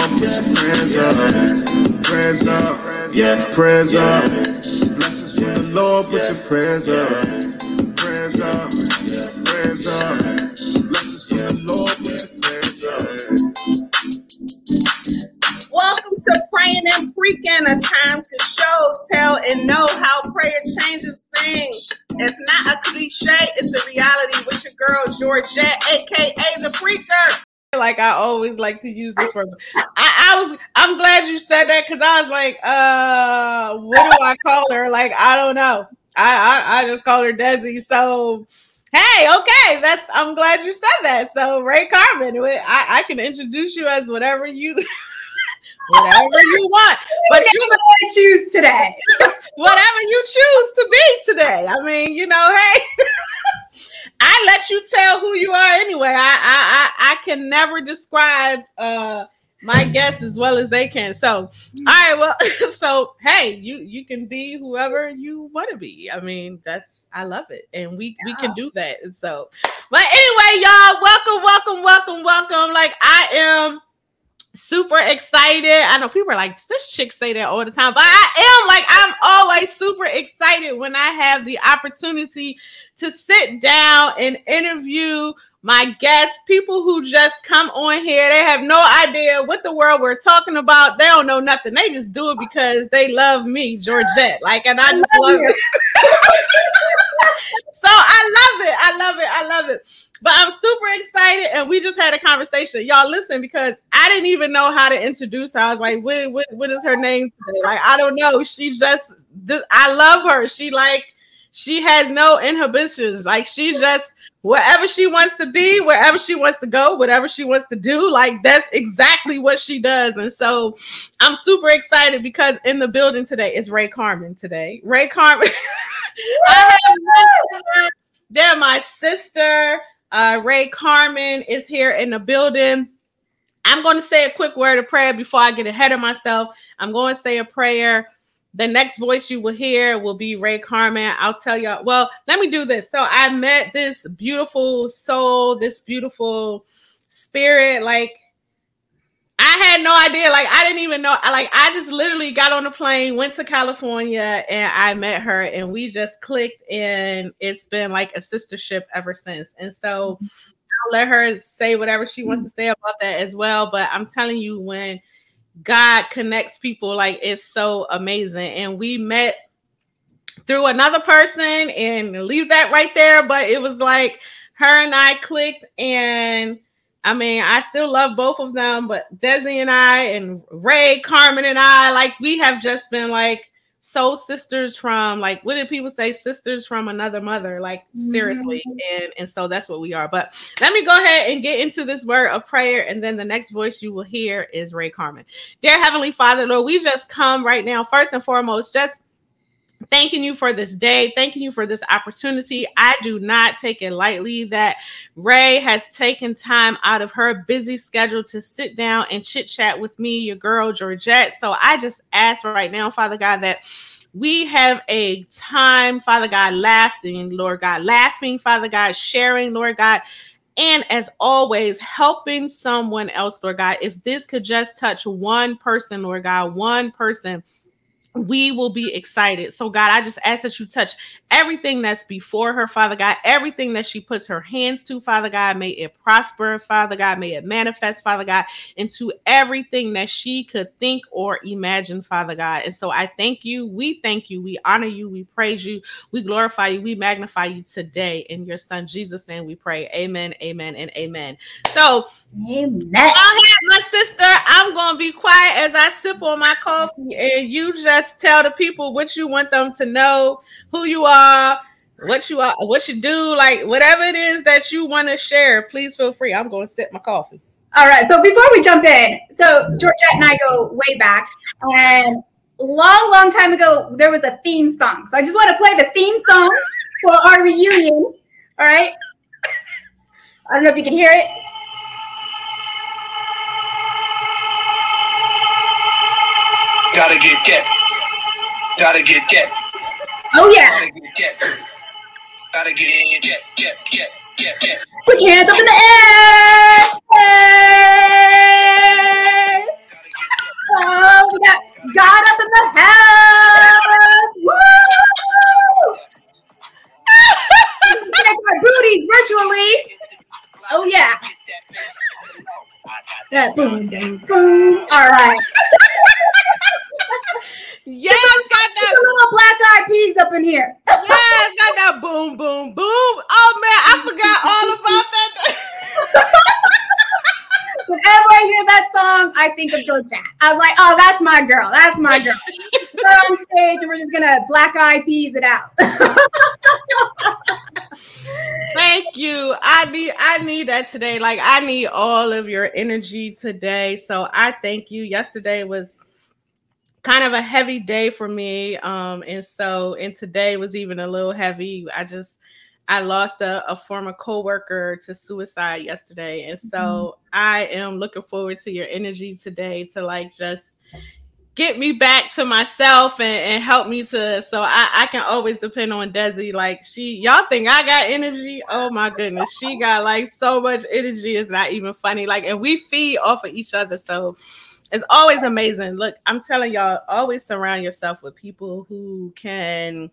Lord, put your prayers up, prayers up, yeah, prayers up. Blessings from the Lord, put your prayers up, prayers up, prayers up. Blessings from the Lord, put your prayers up. Welcome to Praying and Preaching, a time to show, tell, and know how prayer changes things. It's not a cliche, it's a reality with your girl Georgette, aka the Preacher like I always like to use this word. I, I was I'm glad you said that because I was like, uh, what do I call her? Like, I don't know. I, I, I just call her Desi. So hey, okay, that's I'm glad you said that. So Ray Carmen, I, I can introduce you as whatever you whatever you want. But you want to choose today. whatever you choose to be today. I mean, you know, hey. I let you tell who you are anyway. I I I, I can never describe uh my guest as well as they can. So, all right, well, so hey, you you can be whoever you want to be. I mean, that's I love it, and we yeah. we can do that. And so, but anyway, y'all, welcome, welcome, welcome, welcome. Like I am super excited. I know people are like, this chick say that all the time, but I am like, I'm always super excited when I have the opportunity to sit down and interview my guests, people who just come on here. They have no idea what the world we're talking about. They don't know nothing. They just do it because they love me, Georgette. Like, and I just love, love it. so I love it. I love it. I love it. But I'm super excited, and we just had a conversation. Y'all listen because I didn't even know how to introduce her. I was like, "What? What, what is her name?" Today? Like, I don't know. She just, this, I love her. She like, she has no inhibitions. Like, she just wherever she wants to be, wherever she wants to go, whatever she wants to do, like that's exactly what she does. And so I'm super excited because in the building today is Ray Carmen today. Ray Carmen. I have they're my sister. Uh, Ray Carmen is here in the building. I'm going to say a quick word of prayer before I get ahead of myself. I'm going to say a prayer. The next voice you will hear will be Ray Carmen. I'll tell y'all. Well, let me do this. So I met this beautiful soul, this beautiful spirit. Like I had no idea. Like I didn't even know. Like I just literally got on a plane, went to California, and I met her, and we just clicked, and it's been like a sistership ever since. And so. I'll let her say whatever she wants to say about that as well. But I'm telling you, when God connects people, like it's so amazing. And we met through another person, and leave that right there. But it was like her and I clicked, and I mean, I still love both of them, but Desi and I and Ray, Carmen and I, like we have just been like soul sisters from like what did people say? Sisters from another mother, like seriously. Mm-hmm. And and so that's what we are. But let me go ahead and get into this word of prayer, and then the next voice you will hear is Ray Carmen. Dear Heavenly Father, Lord, we just come right now, first and foremost, just thanking you for this day, thanking you for this opportunity. I do not take it lightly that Ray has taken time out of her busy schedule to sit down and chit chat with me, your girl Georgette. So I just ask right now, Father God, that we have a time, Father God, laughing, Lord God, laughing, Father God, sharing, Lord God. And as always, helping someone else, Lord God. If this could just touch one person, Lord God, one person, we will be excited. So, God, I just ask that you touch everything that's before her, Father God, everything that she puts her hands to, Father God, may it prosper, Father God, may it manifest, Father God, into everything that she could think or imagine, Father God. And so I thank you. We thank you. We honor you. We praise you. We glorify you. We magnify you today. In your son Jesus' name we pray. Amen, amen, and amen. So, amen. Go ahead, my sister. I'm going to be quiet as I sip on my coffee and you just just tell the people what you want them to know, who you are, what you are, what you do, like whatever it is that you want to share. Please feel free. I'm going to sip my coffee. All right. So before we jump in, so Georgette and I go way back, and long, long time ago, there was a theme song. So I just want to play the theme song for our reunion. All right. I don't know if you can hear it. Gotta get get. Gotta get get. Oh yeah. Gotta get get. Gotta get get get get get get. Put your hands up in the air. Oh, we got God up in the house. Woo! Check my booties virtually. Oh yeah. That boom, boom, boom. All right. Yes, got that. little black eyed peas up in here. Yes, got that boom, boom, boom. Oh man, I forgot all about that. Whenever I hear that song, I think of Georgette. I was like, oh, that's my girl. That's my girl. We're on stage and we're just gonna black eyed peas it out. Thank you. I need I need that today. Like I need all of your energy today. So I thank you. Yesterday was kind of a heavy day for me. Um, and so and today was even a little heavy. I just I lost a, a former coworker to suicide yesterday. And so Mm-hmm. I am looking forward to your energy today to like just get me back to myself and, and help me to so I, I can always depend on Desi. Like she y'all think I got energy. Oh my goodness. She got like so much energy. It's not even funny. Like and we feed off of each other. So it's always amazing. Look, I'm telling y'all, always surround yourself with people who can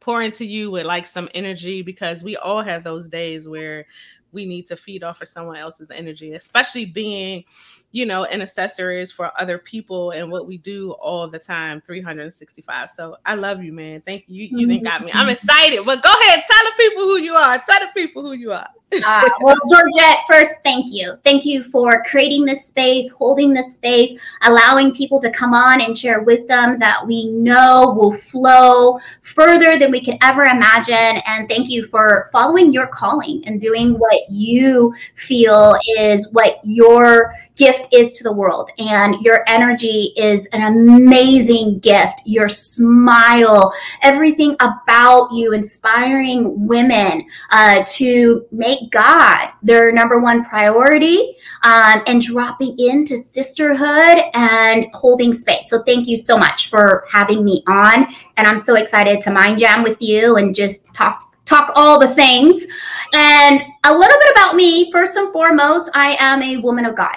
pour into you with like some energy because we all have those days where we need to feed off of someone else's energy, especially being, you know, intercessors for other people and what we do all the time, 365. So I love you, man. Thank you. You, didn't got me. I'm excited. But go ahead, tell the people who you are. Tell the people who you are. Uh, well, Georgette, first, thank you. Thank you for creating this space, holding this space, allowing people to come on and share wisdom that we know will flow further than we could ever imagine. And thank you for following your calling and doing what you feel is what your gift is to the world. And your energy is an amazing gift. Your smile, everything about you, inspiring women uh, to make God their number one priority um, and dropping into sisterhood and holding space. So, thank you so much for having me on. And I'm so excited to mind jam with you and just talk. Talk all the things. And a little bit about me. First and foremost, I am a woman of God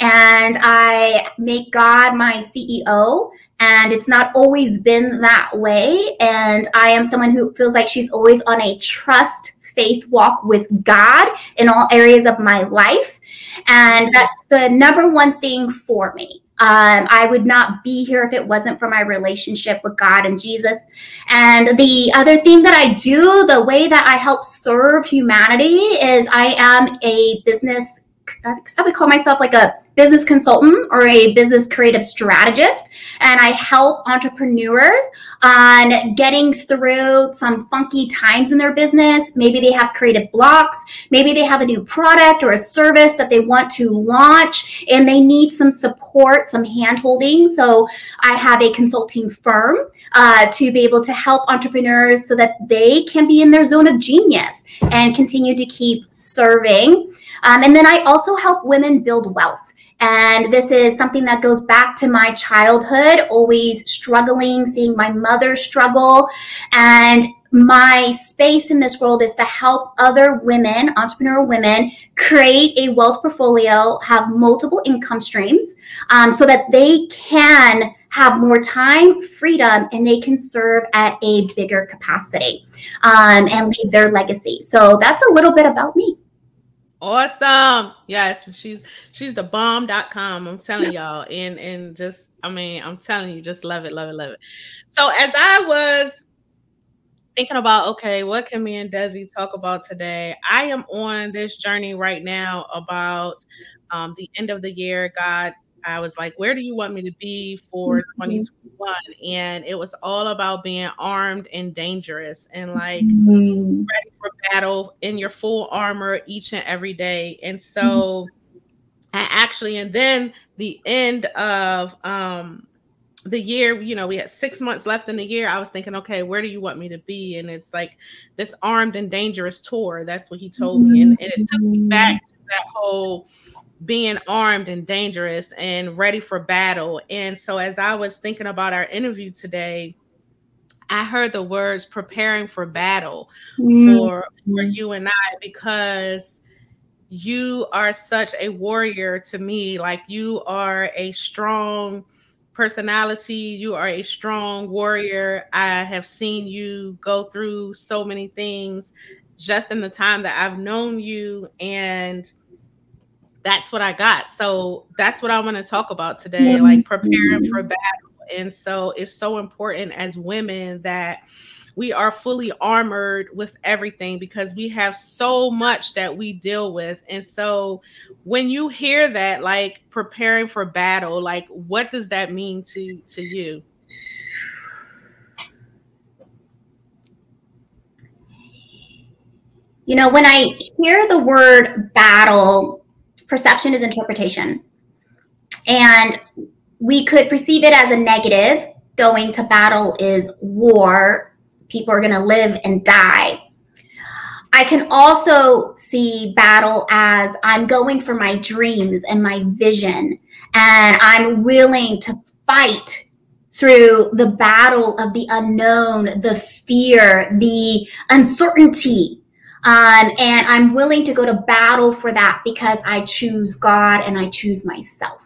and I make God my CEO. And it's not always been that way. And I am someone who feels like she's always on a trust faith walk with God in all areas of my life. And that's the number one thing for me. Um, I would not be here if it wasn't for my relationship with God and Jesus. And the other thing that I do, the way that I help serve humanity, is I am a business I would call myself like a business consultant or a business creative strategist. And I help entrepreneurs on getting through some funky times in their business. Maybe they have creative blocks. Maybe they have a new product or a service that they want to launch and they need some support, some hand holding. So I have a consulting firm uh, to be able to help entrepreneurs so that they can be in their zone of genius and continue to keep serving. Um, and then I also help women build wealth. And this is something that goes back to my childhood, always struggling, seeing my mother struggle. And my space in this world is to help other women, entrepreneur women, create a wealth portfolio, have multiple income streams um, so that they can have more time, freedom, and they can serve at a bigger capacity um, and leave their legacy. So that's a little bit about me. Awesome. Yes, she's she's the bomb.com. I'm telling y'all. And and just I mean, I'm telling you, just love it, love it, love it. So as I was thinking about okay, what can me and Desi talk about today? I am on this journey right now about um, the end of the year. God, I was like, where do you want me to be for Mhm. 2021? And it was all about being armed and dangerous and like Mm, ready for battle in your full armor each and every day. And so I actually, and then the end of um the year, you know, we had six months left in the year. I was thinking, okay, where do you want me to be? And it's like this armed and dangerous tour. That's what he told me. And, and it took me back to that whole being armed and dangerous and ready for battle. And so as I was thinking about our interview today, I heard the words preparing for battle mm, for for you and I because you are such a warrior to me. Like you are a strong personality. You are a strong warrior. I have seen you go through so many things just in the time that i've known you. And that's what I got. So that's what I want to talk about today, like preparing for battle. And so it's so important as women that we are fully armored with everything because we have so much that we deal with. And so when you hear that, like preparing for battle, like what does that mean to to you? You know, when I hear the word battle, perception is interpretation. And we could perceive it as a negative. Going to battle is war. People are going to live and die. I can also see battle as I'm going for my dreams and my vision, and I'm willing to fight through the battle of the unknown, the fear, the uncertainty. Um, and I'm willing to go to battle for that because I choose God and I choose myself.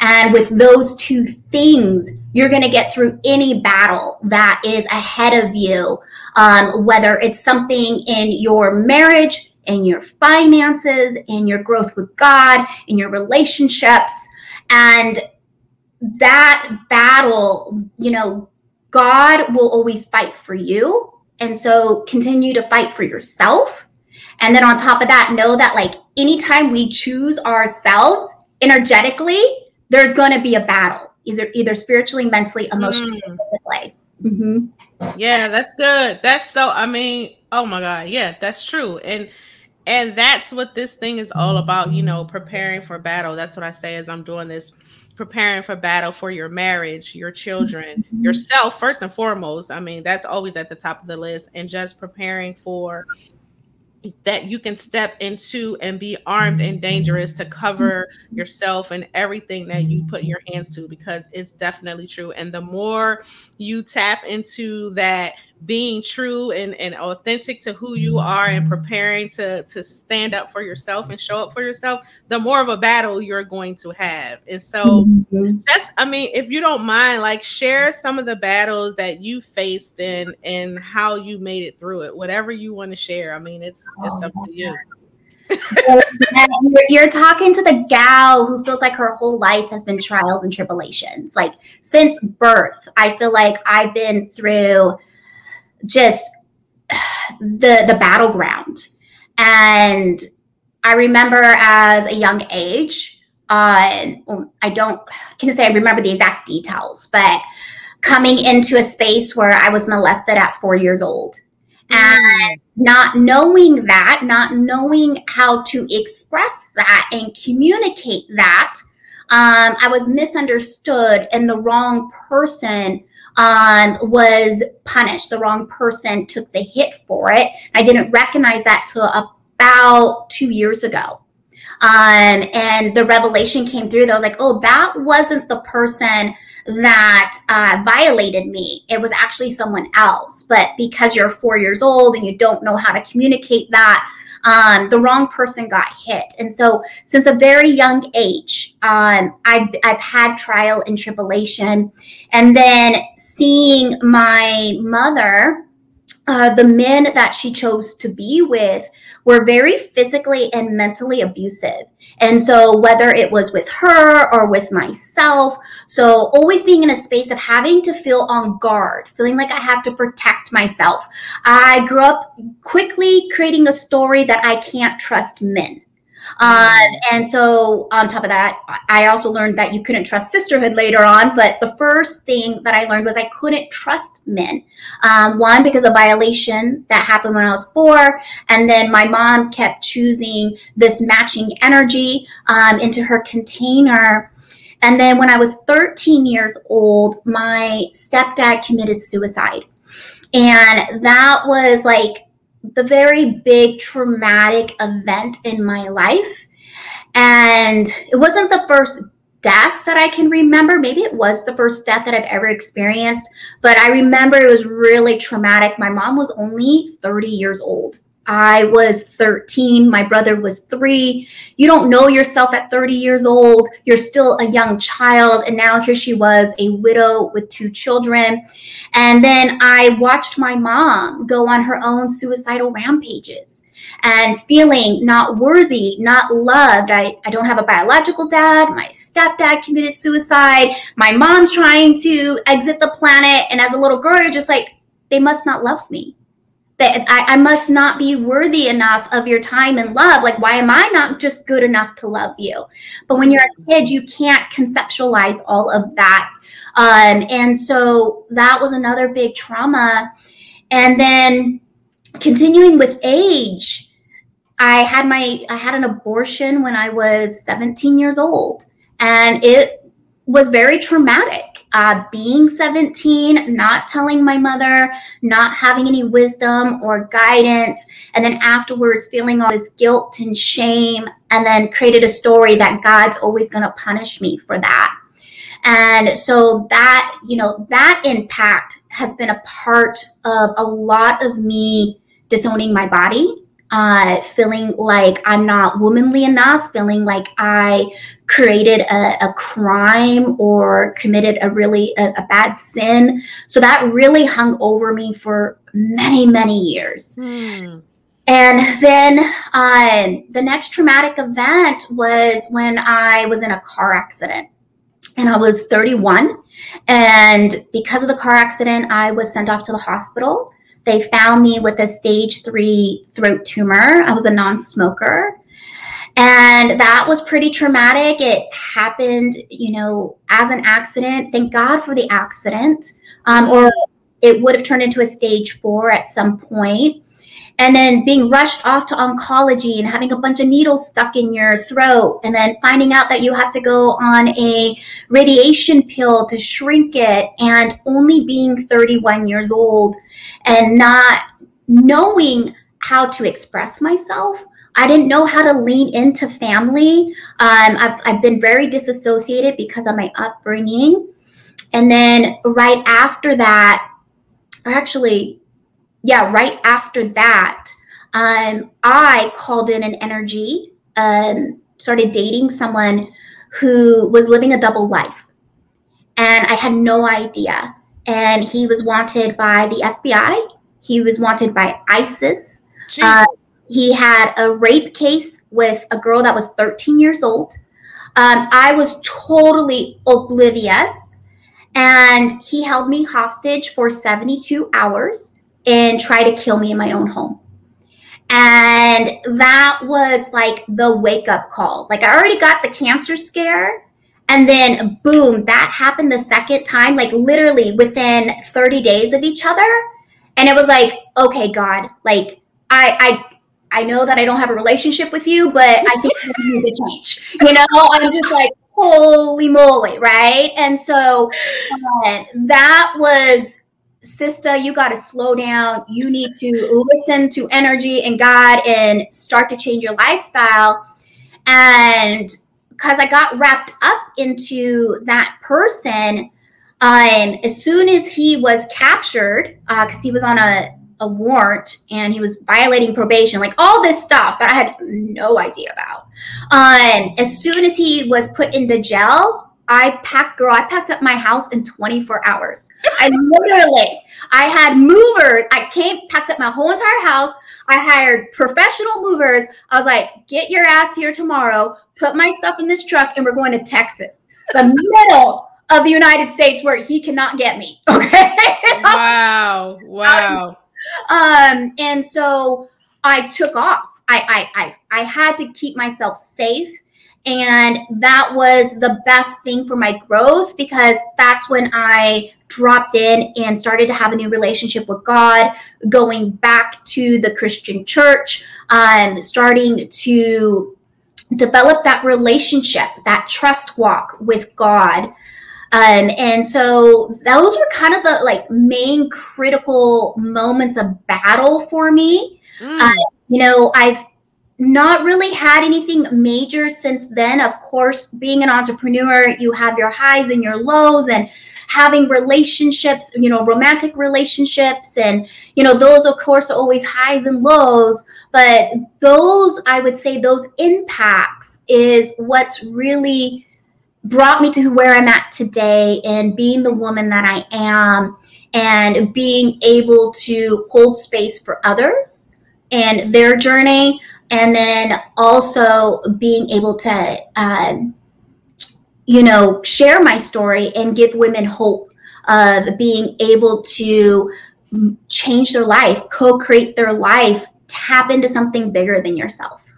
And with those two things, you're going to get through any battle that is ahead of you, um, whether it's something in your marriage, in your finances, in your growth with God, in your relationships. And that battle, you know, God will always fight for you. And so continue to fight for yourself. And then on top of that, know that like anytime we choose ourselves energetically, there's going to be a battle, either either spiritually, mentally, emotionally, mm. physically. Mm-hmm. Yeah, that's good. That's so. I mean, oh my God, yeah, that's true. And and that's what this thing is all about. You know, preparing for battle. That's what I say as I'm doing this preparing for battle for your marriage, your children, mm-hmm. yourself first and foremost. I mean, that's always at the top of the list and just preparing for that you can step into and be armed and dangerous to cover yourself and everything that you put your hands to because it's definitely true. And the more you tap into that being true and, and authentic to who you are and preparing to to stand up for yourself and show up for yourself the more of a battle you're going to have. And so just i mean if you don't mind like share some of the battles that you faced and and how you made it through it whatever you want to share. I mean it's it's up to you you're talking to the gal who feels like her whole life has been trials and tribulations. Like since birth, I feel like I've been through just the the battleground. And I remember as a young age, uh, I don't can say I remember the exact details, but coming into a space where I was molested at four years old. And not knowing that, not knowing how to express that and communicate that, um, I was misunderstood and the wrong person um, was punished. The wrong person took the hit for it. I didn't recognize that till about two years ago. Um, and the revelation came through that I was like, oh, that wasn't the person that uh, violated me. It was actually someone else. But because you're four years old and you don't know how to communicate that, um, the wrong person got hit. And so, since a very young age, um, I've, I've had trial and tribulation. And then seeing my mother, uh, the men that she chose to be with were very physically and mentally abusive. And so, whether it was with her or with myself, so always being in a space of having to feel on guard, feeling like I have to protect myself. I grew up quickly creating a story that I can't trust men. Um, and so, on top of that, I also learned that you couldn't trust sisterhood later on. But the first thing that I learned was I couldn't trust men. Um, one, because of violation that happened when I was four. And then my mom kept choosing this matching energy um, into her container. And then when I was 13 years old, my stepdad committed suicide. And that was like the very big traumatic event in my life. And it wasn't the first death that I can remember. Maybe it was the first death that I've ever experienced, but I remember it was really traumatic. My mom was only 30 years old. I was 13. My brother was three. You don't know yourself at 30 years old. You're still a young child. And now here she was, a widow with two children. And then I watched my mom go on her own suicidal rampages. and feeling not worthy, not loved. I, I don't have a biological dad. My stepdad committed suicide. My mom's trying to exit the planet. And as a little girl, you're just like, they must not love me. That I, I must not be worthy enough of your time and love. Like, why am I not just good enough to love you? But when you're a kid, you can't conceptualize all of that. Um, and so that was another big trauma. And then continuing with age, I had my I had an abortion when I was 17 years old, and it was very traumatic. Uh, being 17, not telling my mother, not having any wisdom or guidance, and then afterwards feeling all this guilt and shame, and then created a story that God's always going to punish me for that. And so that, you know, that impact has been a part of a lot of me disowning my body, uh, feeling like I'm not womanly enough, feeling like I created a, a crime or committed a really a, a, bad sin. So that really hung over me for many, many years. Hmm. And then um, the next traumatic event was when I was in a car accident and I was 31. And because of the car accident, I was sent off to the hospital. They found me with a stage three throat tumor. I was a non smoker. And that was pretty traumatic. It happened, you know, as an accident. Thank God for the accident. Um, or it would have turned into a stage four at some point and then being rushed off to oncology and having a bunch of needles stuck in your throat and then finding out that you have to go on a radiation pill to shrink it and only being 31 years old and not knowing how to express myself I didn't know how to lean into family. Um, I've, I've been very disassociated because of my upbringing. And then right after that, or actually yeah, right after that, um, I called in an energy, um, started dating someone who was living a double life. And I had no idea. And he was wanted by the FBI, he was wanted by ISIS. Uh, he had a rape case with a girl that was 13 years old. Um, I was totally oblivious. And he held me hostage for 72 hours and try to kill me in my own home. And that was like the wake up call. Like I already got the cancer scare. And then boom, that happened the second time, like literally within 30 days of each other. And it was like, okay, God, like I, I, I know that I don't have a relationship with you, but I think you need to change. You know, I'm just like, holy moly, right? And so uh, that was sister, you got to slow down. You need to listen to energy and God and start to change your lifestyle. And because I got wrapped up into that person, um, as soon as he was captured, because uh, he was on a, a warrant and he was violating probation, like all this stuff that I had no idea about. Um, as soon as he was put into jail, I packed, girl, I packed up my house in 24 hours. I literally, I had movers. I came, packed up my whole entire house. I hired professional movers. I was like, get your ass here tomorrow, put my stuff in this truck, and we're going to Texas, the middle of the United States where he cannot get me. Okay. wow. Wow. Um, and so I took off. I, I, I, I had to keep myself safe and that was the best thing for my growth because that's when I dropped in and started to have a new relationship with God, going back to the Christian church, um, starting to develop that relationship, that trust walk with God. Um, and so those were kind of the like main critical moments of battle for me. Mm. Uh, you know, I've not really had anything major since then. Of course, being an entrepreneur, you have your highs and your lows and having relationships, you know, romantic relationships and you know, those of course are always highs and lows, but those I would say those impacts is what's really brought me to where I'm at today and being the woman that I am and being able to hold space for others and their journey, and then also being able to, um, you know, share my story and give women hope of being able to change their life, co create their life, tap into something bigger than yourself.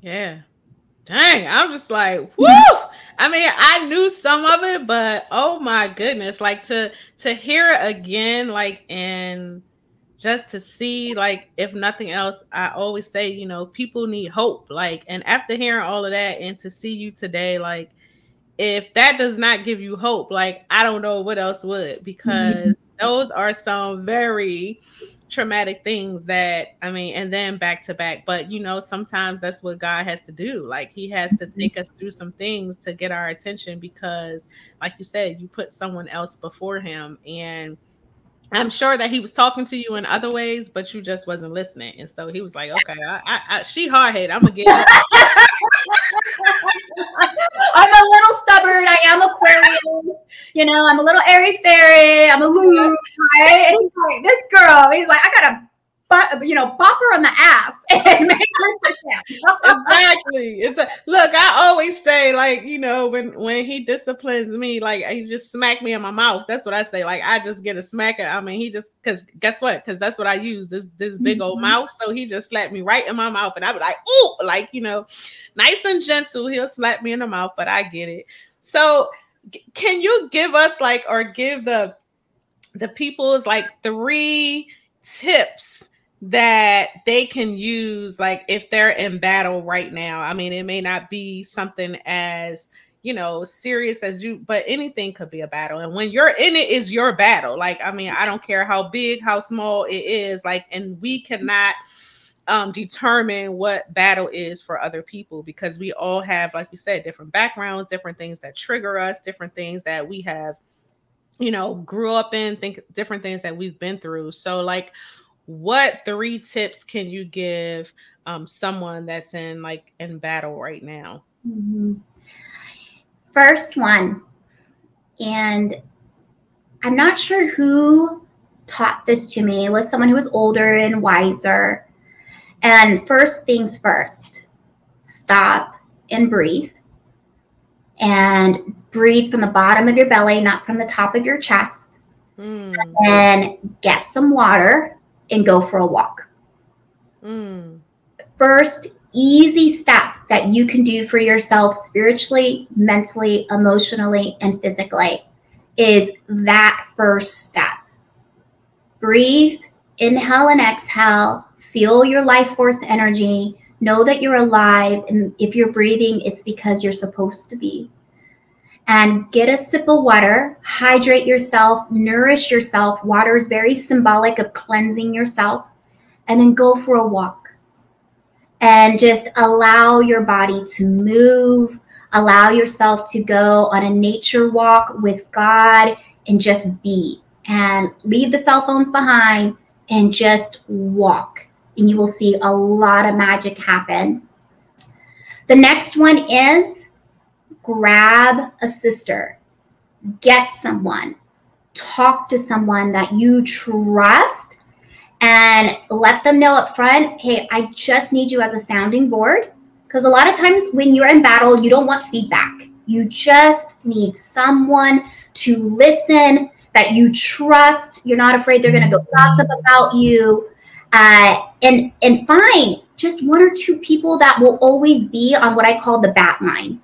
Yeah. Dang, I'm just like, woo! I mean, I knew some of it, but oh my goodness, like to to hear it again, like and just to see, like, if nothing else, I always say, you know, people need hope. Like, and after hearing all of that and to see you today, like, if that does not give you hope, like, I don't know what else would, because mm-hmm. those are some very traumatic things that I mean, and then back to back. But you know, sometimes that's what God has to do. Like He has to take us through some things to get our attention because, like you said, you put someone else before Him, and I'm sure that He was talking to you in other ways, but you just wasn't listening. And so He was like, "Okay, I, I, I she hard headed. I'm gonna get." I'm a little stubborn. I am Aquarian. You know, I'm a little airy fairy. I'm a Lulu, right? And he's like, this girl. He's like, I gotta but you know, pop her on the ass and make her sit down. exactly. It's a, look. I always say, like, you know, when when he disciplines me, like he just smack me in my mouth. That's what I say. Like I just get a smacker. I mean, he just because guess what? Because that's what I use. This this big old mm-hmm. mouth. So he just slapped me right in my mouth, and I was like, ooh, like you know, nice and gentle. He'll slap me in the mouth, but I get it. So can you give us like or give the the people's like three tips that they can use like if they're in battle right now. I mean it may not be something as you know serious as you but anything could be a battle. And when you're in it is your battle. Like i mean i don't care how big how small it is. Like and we cannot um, determine what battle is for other people because we all have like you said different backgrounds different things that trigger us different things that we have you know grew up in think different things that we've been through. So like what three tips can you give um, someone that's in like in battle right now? Mm-hmm. First one, and I'm not sure who taught this to me. It was someone who was older and wiser. And first things first, stop and breathe. And breathe from the bottom of your belly, not from the top of your chest. Mm. And get some water and go for a walk. Mm. First, easy step that you can do for yourself spiritually, mentally, emotionally, and physically is that first step. Breathe, inhale and exhale, feel your life force energy, know that you're alive. And if you're breathing, it's because you're supposed to be and get a sip of water, hydrate yourself, nourish yourself. Water is very symbolic of cleansing yourself, and then go for a walk. And just allow your body to move, allow yourself to go on a nature walk with God and just be. And leave the cell phones behind and just walk. And you will see a lot of magic happen. The next one is grab a sister, get someone, talk to someone that you trust, and let them know up front hey, I just need you as a sounding board. Because a lot of times when you're in battle, you don't want feedback. You just need someone to listen that you trust. You're not afraid they're going to go gossip about you. Uh, and and find just one or two people that will always be on what I call the bat line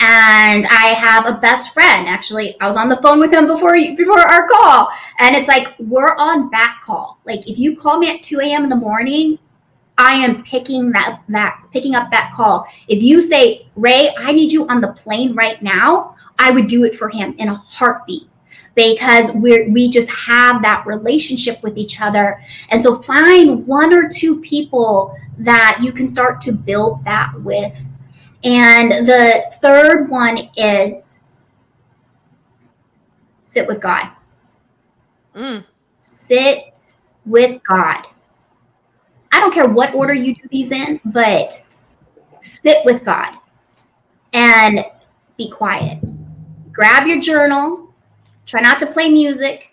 and I have a best friend. Actually, I was on the phone with him before before our call, and it's like we're on back call. Like if you call me at two a.m. in the morning, I am picking that that picking up that call. If you say, Ray, I need you on the plane right now, I would do it for him in a heartbeat because we we just have that relationship with each other. And so find one or two people that you can start to build that with and the third one is sit with God. Mm. Sit with God. I don't care what order you do these in, but sit with God and be quiet. Grab your journal. Try not to play music.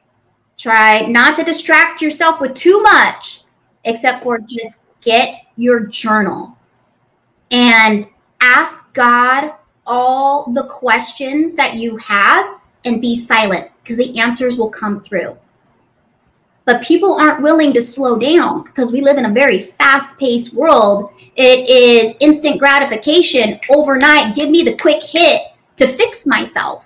Try not to distract yourself with too much, except for just get your journal and ask God all the questions that you have and be silent because the answers will come through. But people aren't willing to slow down because we live in a very fast paced world. It is instant gratification overnight. Give me the quick hit to fix myself.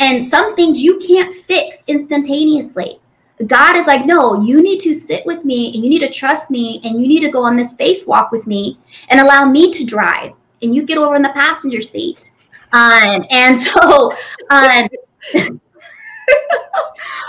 And some things you can't fix instantaneously. God is like, no, you need to sit with me and you need to trust me and you need to go on this faith walk with me and allow me to drive. And you get over in the passenger seat. Um, and so um,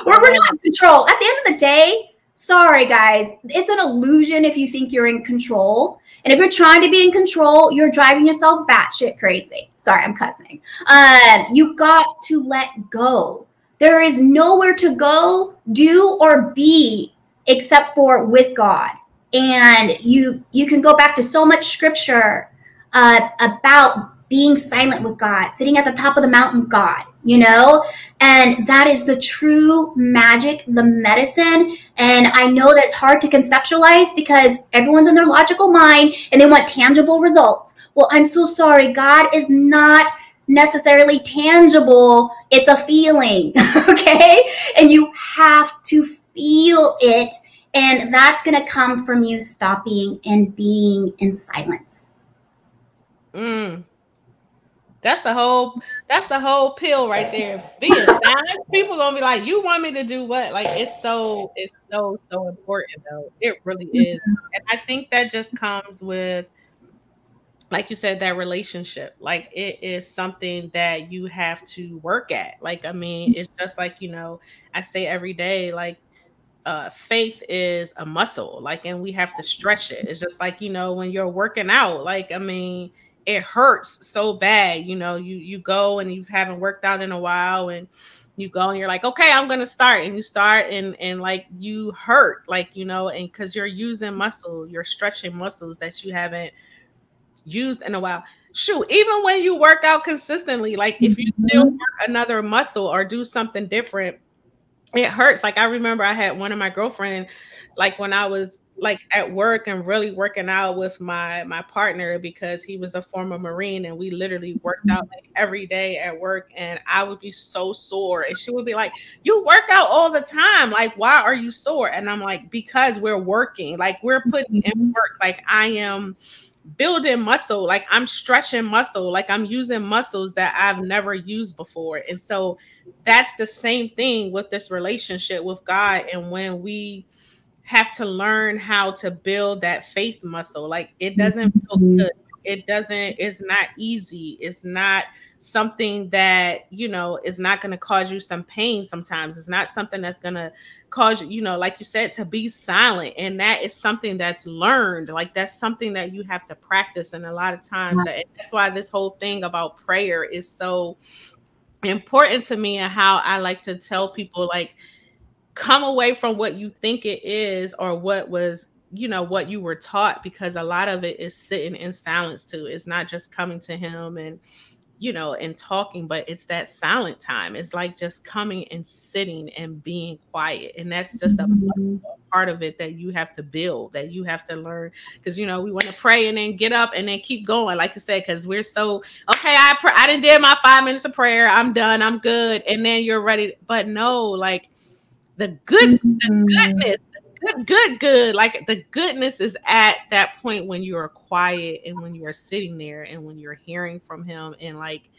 we're, we're not in control. At the end of the day, sorry guys, it's an illusion if you think you're in control. And if you're trying to be in control, you're driving yourself batshit crazy. Sorry, I'm cussing. Um, you got to let go. There is nowhere to go, do, or be except for with God. And you you can go back to so much scripture uh, about being silent with God, sitting at the top of the mountain, God, you know? And that is the true magic, the medicine. And I know that it's hard to conceptualize because everyone's in their logical mind and they want tangible results. Well, I'm so sorry. God is not necessarily tangible, it's a feeling, okay? And you have to feel it. And that's going to come from you stopping and being in silence. Mm. That's the whole that's the whole pill right there. Being silent, people gonna be like, You want me to do what? Like it's so it's so so important though. It really is. And I think that just comes with like you said, that relationship. Like it is something that you have to work at. Like, I mean, it's just like, you know, I say every day, like uh faith is a muscle, like, and we have to stretch it. It's just like, you know, when you're working out, like, I mean, it hurts so bad. You know, you you go and you haven't worked out in a while and you go and you're like, okay, I'm gonna start, and you start and and like you hurt, like you know, and because you're using muscle, you're stretching muscles that you haven't used in a while. Shoot, even when you work out consistently, like if you still mm-hmm. work another muscle or do something different, it hurts. Like I remember I had one of my girlfriend, like when I was like at work and really working out with my my partner because he was a former marine and we literally worked out like every day at work and I would be so sore and she would be like you work out all the time. Like why are you sore? And I'm like because we're working. Like we're putting in mm-hmm. work. Like I am building muscle. Like I'm stretching muscle. Like I'm using muscles that I've never used before. And so that's the same thing with this relationship with God and when we have to learn how to build that faith muscle. Like it doesn't feel mm-hmm. good. It doesn't, it's not easy. It's not something that, you know, is not going to cause you some pain sometimes. It's not something that's going to cause you, you know, like you said, to be silent. And that is something that's learned. Like that's something that you have to practice. And a lot of times, that's why this whole thing about prayer is so important to me and how I like to tell people, like, come away from what you think it is or what was you know what you were taught because a lot of it is sitting in silence too. It's not just coming to him and you know and talking but it's that silent time. It's like just coming and sitting and being quiet. And that's just a mm-hmm. part of it that you have to build that you have to learn. Because you know we want to pray and then get up and then keep going like you said because we're so okay i pr- i didn't did my five minutes of prayer. I'm done. I'm good. And then you're ready but no like the good mm-hmm. the goodness good good good like the goodness is at that point when you are quiet and when you are sitting there and when you're hearing from him and like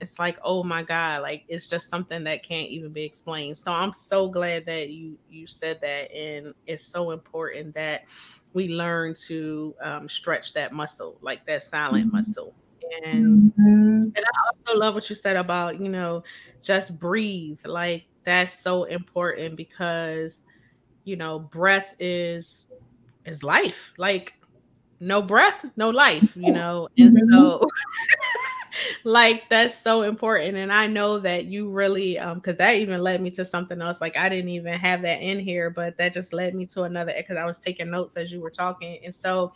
it's like oh my god like it's just something that can't even be explained so i'm so glad that you you said that and it's so important that we learn to um, stretch that muscle like that silent mm-hmm. muscle and mm-hmm. and i also love what you said about you know just breathe like that's so important because you know breath is is life. Like no breath no life you know? And mm-hmm. so like that's so important. And i know that you really um because that even led me to something else. Like i didn't even have that in here but that just led me to another because i was taking notes as you were talking. And so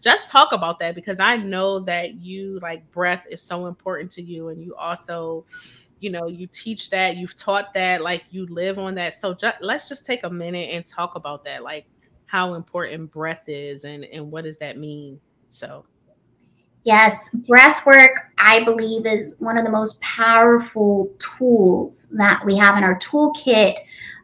just talk about that because i know that you like breath is so important to you and you also you know you teach that you've taught that like you live on that so just, let's just take a minute and talk about that like how important breath is and and what does that mean so Yes, breath work, I believe, is one of the most powerful tools that we have in our toolkit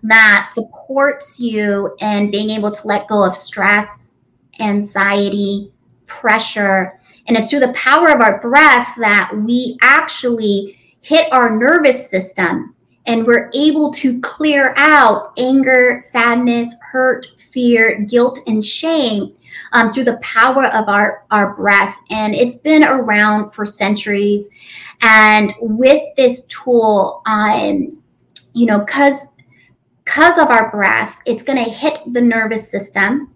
that supports you in being able to let go of stress, anxiety, pressure. And it's through the power of our breath that we actually hit our nervous system and we're able to clear out anger, sadness, hurt, fear, guilt, and shame um, through the power of our, our breath. And it's been around for centuries. And with this tool, um, you know, because because of our breath, it's going to hit the nervous system.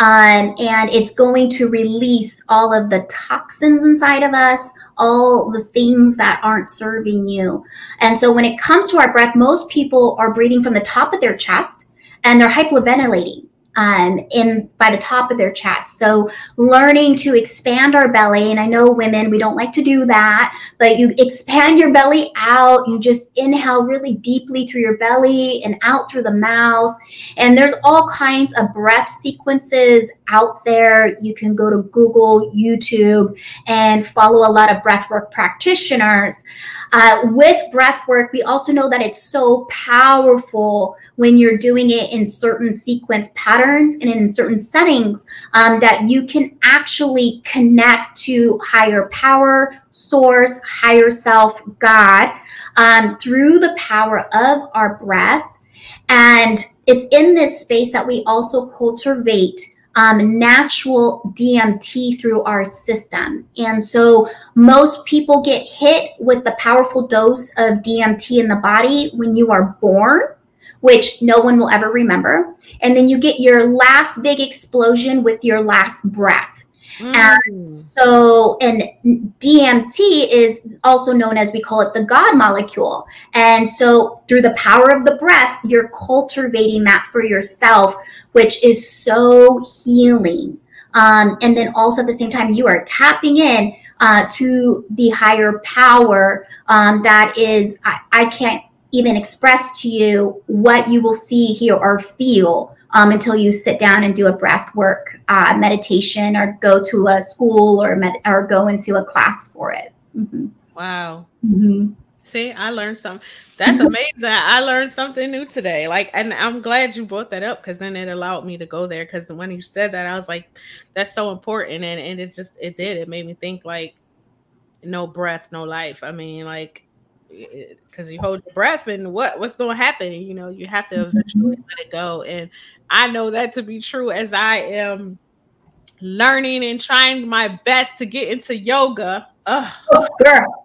Um, and it's going to release all of the toxins inside of us, all the things that aren't serving you. And so, when it comes to our breath, most people are breathing from the top of their chest and they're hyperventilating um, in by the top of their chest. So learning to expand our belly, and I know women we don't like to do that, but you expand your belly out. You just inhale really deeply through your belly and out through the mouth. And there's all kinds of breath sequences out there. You can go to Google, YouTube, and follow a lot of breathwork practitioners. Uh, with breath work, we also know that it's so powerful when you're doing it in certain sequence patterns and in certain settings um, that you can actually connect to higher power, source, higher self, God, um, through the power of our breath. And it's in this space that we also cultivate um, natural DMT through our system. And so most people get hit with the powerful dose of DMT in the body when you are born, which no one will ever remember. And then you get your last big explosion with your last breath. Mm. And so, and DMT is also known as we call it the God molecule. And so, through the power of the breath, you're cultivating that for yourself, which is so healing. Um, and then also at the same time, you are tapping in uh, to the higher power um, that is, I, I can't even express to you what you will see, hear, or feel um, until you sit down and do a breath work uh, meditation or go to a school or med- or go into a class for it. Mm-hmm. Wow. Mm-hmm. See, I learned something. That's amazing. I learned something new today. Like, and I'm glad you brought that up because then it allowed me to go there. Because when you said that, I was like, that's so important. And, and it just, it did. It made me think, like, no breath, no life. I mean, like, because you hold your breath and what what's going to happen? You know you have to eventually mm-hmm. let it go. And i know that to be true as i am learning and trying my best to get into yoga. Oh, girl.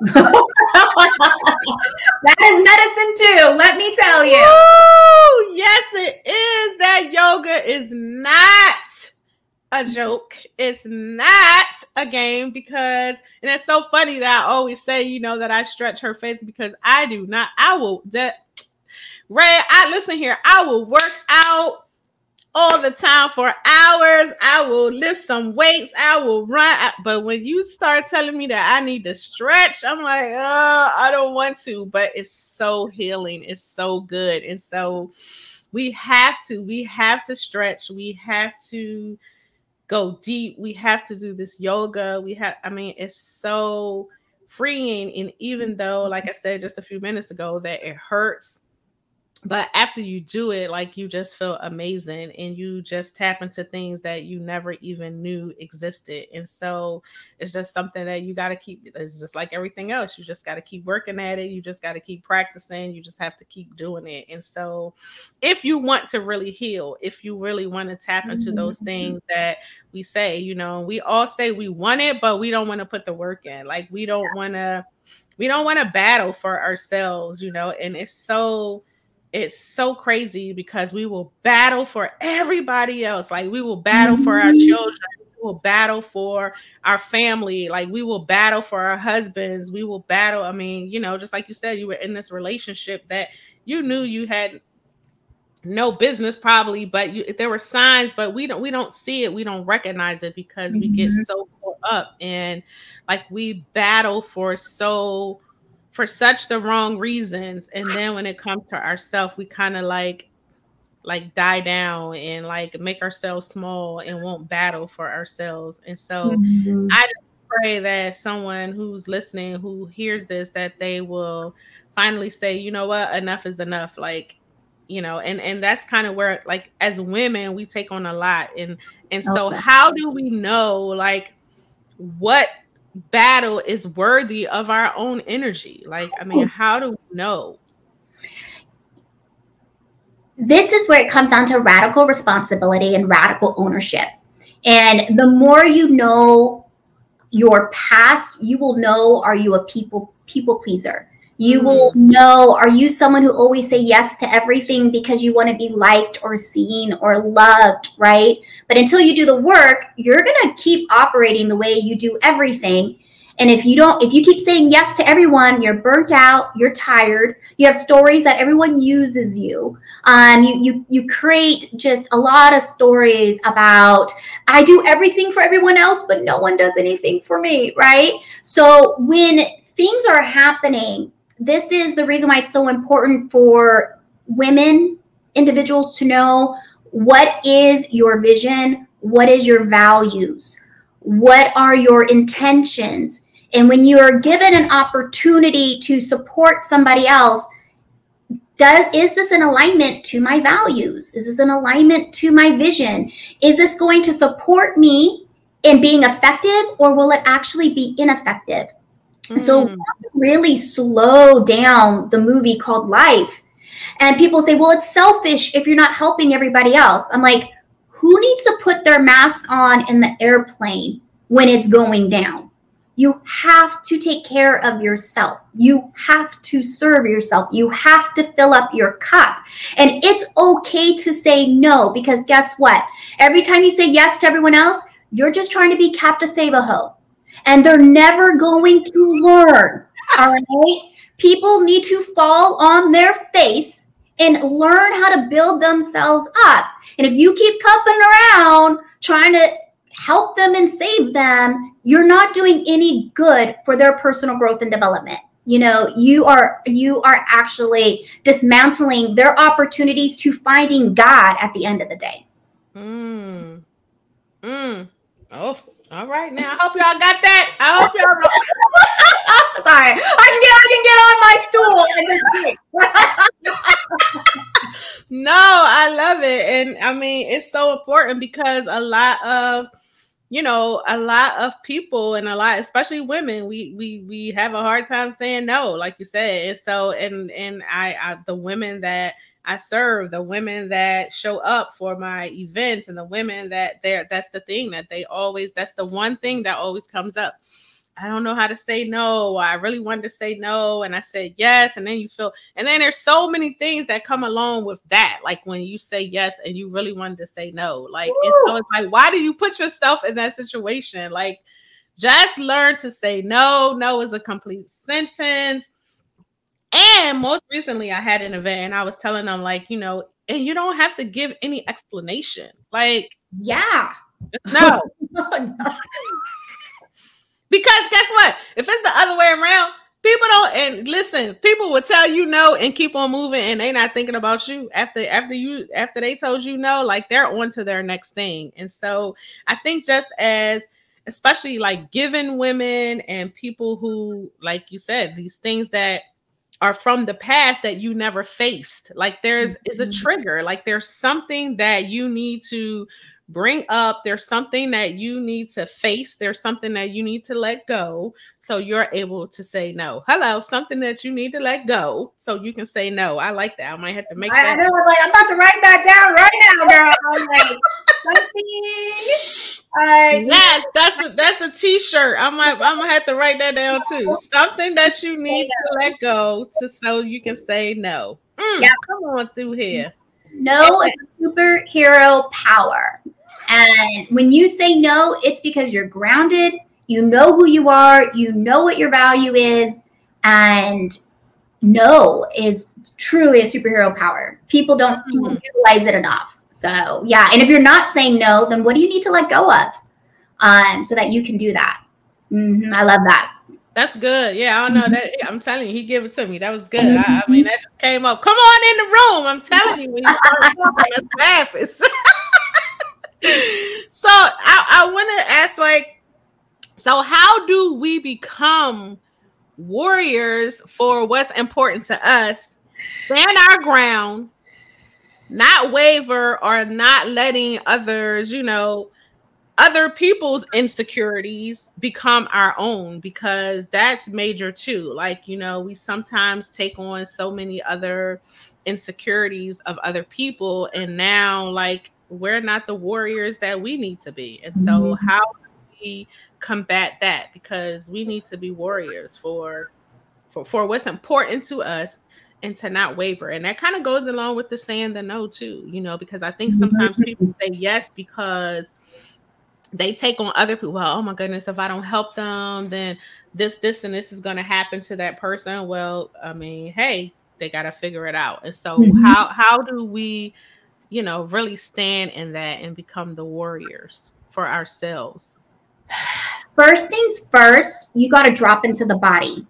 That is medicine too let me tell you. Woo! yes it is. That yoga is not a joke. It's not a game because, and it's so funny that I always say, you know, that I stretch her faith because I do not. I will, that, Rae, I listen here. I will work out all the time for hours. I will lift some weights. I will run. But when you start telling me that I need to stretch, I'm like, oh, I don't want to. But it's so healing. It's so good. And so we have to, we have to stretch. We have to go deep. We have to do this yoga. We have, I mean, it's so freeing. And even though, like I said just a few minutes ago, that it hurts but after you do it like you just feel amazing and you just tap into things that you never even knew existed. And so it's just something that you got to keep it's just like everything else you just got to keep working at it you just got to keep practicing you just have to keep doing it. And so if you want to really heal if you really want to tap into those mm-hmm. things that we say you know we all say we want it but we don't want to put the work in. Like we don't want to we don't want to battle for ourselves you know and it's so it's so crazy because we will battle for everybody else. Like we will battle for our mm-hmm. children, we will battle for our family, like we will battle for our husbands, we will battle. I mean, you know, just like you said, you were in this relationship that you knew you had no business probably but you, there were signs but we don't we don't see it we don't recognize it because mm-hmm. we get mm-hmm. so caught up and like we battle for so for such the wrong reasons and then when it comes to ourselves we kind of like like die down and like make ourselves small and won't battle for ourselves. And so mm-hmm. I just pray that someone who's listening who hears this that they will finally say, you know what, enough is enough. Like, you know, and and that's kind of where like as women we take on a lot. And and so okay. how do we know like what battle is worthy of our own energy? Like, I mean, how do we know? This is where it comes down to radical responsibility and radical ownership. And the more you know your past, you will know are you a people people pleaser? You mm-hmm. will know are you someone who always say yes to everything because you want to be liked or seen or loved, right? But until you do the work, you're going to keep operating the way you do everything. And if you don't, if you keep saying yes to everyone, you're burnt out, you're tired, you have stories that everyone uses you. Um, you you you create just a lot of stories about I do everything for everyone else, but no one does anything for me, right? So when things are happening this is the reason why it's so important for women, individuals to know what is your vision, what is your values, what are your intentions. And when you are given an opportunity to support somebody else, does is this an alignment to my values? Is this an alignment to my vision? Is this going to support me in being effective or will it actually be ineffective? Mm. So really slow down the movie called Life. And people say, well, it's selfish if you're not helping everybody else. I'm like, who needs to put their mask on in the airplane when it's going down? You have to take care of yourself. You have to serve yourself. You have to fill up your cup. And it's okay to say no because guess what? Every time you say yes to everyone else, you're just trying to be Captain Save-A-Ho and they're never going to learn. All right. People need to fall on their face and learn how to build themselves up. And if you keep cupping around trying to help them and save them, you're not doing any good for their personal growth and development. You know, you are you are actually dismantling their opportunities to finding God at the end of the day. Mm. Mm. Oh, all right, now I hope y'all got that. I hope y'all. Know. Sorry, I can get I can get on my stool. and just. no, I love it, and I mean it's so important because a lot of you know a lot of people and a lot especially women we we we have a hard time saying no like you said and so and and i, I the women that I serve, the women that show up for my events and the women that they're that's the thing that they always that's the one thing that always comes up. I don't know how to say no. I really wanted to say no. And I said yes. And then you feel, and then there's so many things that come along with that. Like when you say yes and you really wanted to say no. Like, and so it's like, why do you put yourself in that situation? Like, just learn to say no. No is a complete sentence. And most recently, I had an event and I was telling them, like, you know, and you don't have to give any explanation. Like, yeah. No. no. because guess what? If it's the other way around, people don't and listen, people will tell you no and keep on moving and they're not thinking about you after after you after they told you no, like they're on to their next thing. And so I think just as especially like given women and people who, like you said, these things that are from the past that you never faced. Like there's is a mm-hmm. trigger, like there's something that you need to bring up, there's something that you need to face, there's something that you need to let go so you're able to say no. Hello, something that you need to let go so you can say no. I like that. I might have to make I, that. I know, like I'm about to write that down right now, girl. I'm like, something. Uh, yes, that's a, that's a t-shirt. I might I'm gonna have to write that down too. Something that you need to let go to so you can say no. Mm, yeah, come on through here. No is superhero power. And when you say no, it's because you're grounded, you know who you are, you know what your value is, and no is truly a superhero power. People don't mm-hmm. utilize it enough. So yeah, and if you're not saying no, then what do you need to let go of, um, so that you can do that? Mm-hmm. I love that. That's good. Yeah, I don't know that. I'm telling you, he gave it to me. That was good. I, I mean, that just came up. Come on in the room. I'm telling you, when you start talking, that's so I, I want to ask, like, so how do we become warriors for what's important to us? Stand our ground, not waver, or not letting others, you know, other people's insecurities become our own because that's major too. Like, you know, we sometimes take on so many other insecurities of other people, and now, like, we're not the warriors that we need to be. And so, mm-hmm. how do we combat that? Because we need to be warriors for for, for what's important to us and to not waver. And that kind of goes along with the saying the no too, you know, because I think sometimes people say yes because they take on other people. Well, oh my goodness, if I don't help them, then this, this, and this is going to happen to that person. Well, I mean, hey, they got to figure it out. And so, mm-hmm. how how do we, you know, really stand in that and become the warriors for ourselves? First things first, you got to drop into the body.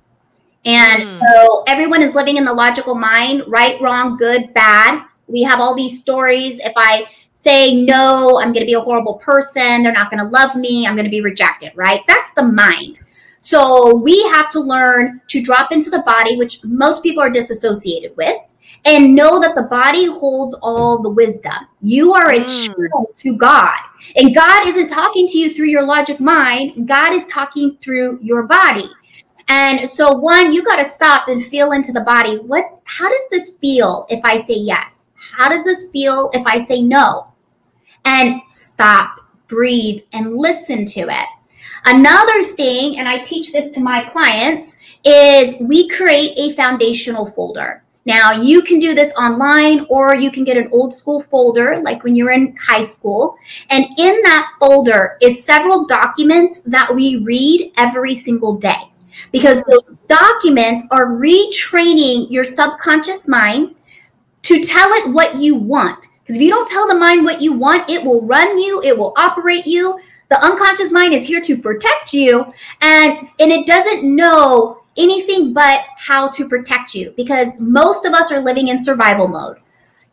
And mm. so everyone is living in the logical mind, right, wrong, good, bad. We have all these stories. If I say no, I'm going to be a horrible person. They're not going to love me. I'm going to be rejected, right? That's the mind. So we have to learn to drop into the body, which most people are disassociated with, and know that the body holds all the wisdom. You are a mm. channel to God, and God isn't talking to you through your logic mind. God is talking through your body. And so one, you got to stop and feel into the body. What how does this feel if I say yes? How does this feel if I say no? and stop, breathe, and listen to it. Another thing, and I teach this to my clients, is we create a foundational folder. Now, you can do this online or you can get an old school folder like when you're in high school. And in that folder is several documents that we read every single day because mm-hmm. those documents are retraining your subconscious mind to tell it what you want. Because if you don't tell the mind what you want, it will run you, it will operate you. The unconscious mind is here to protect you, and and it doesn't know anything but how to protect you because most of us are living in survival mode.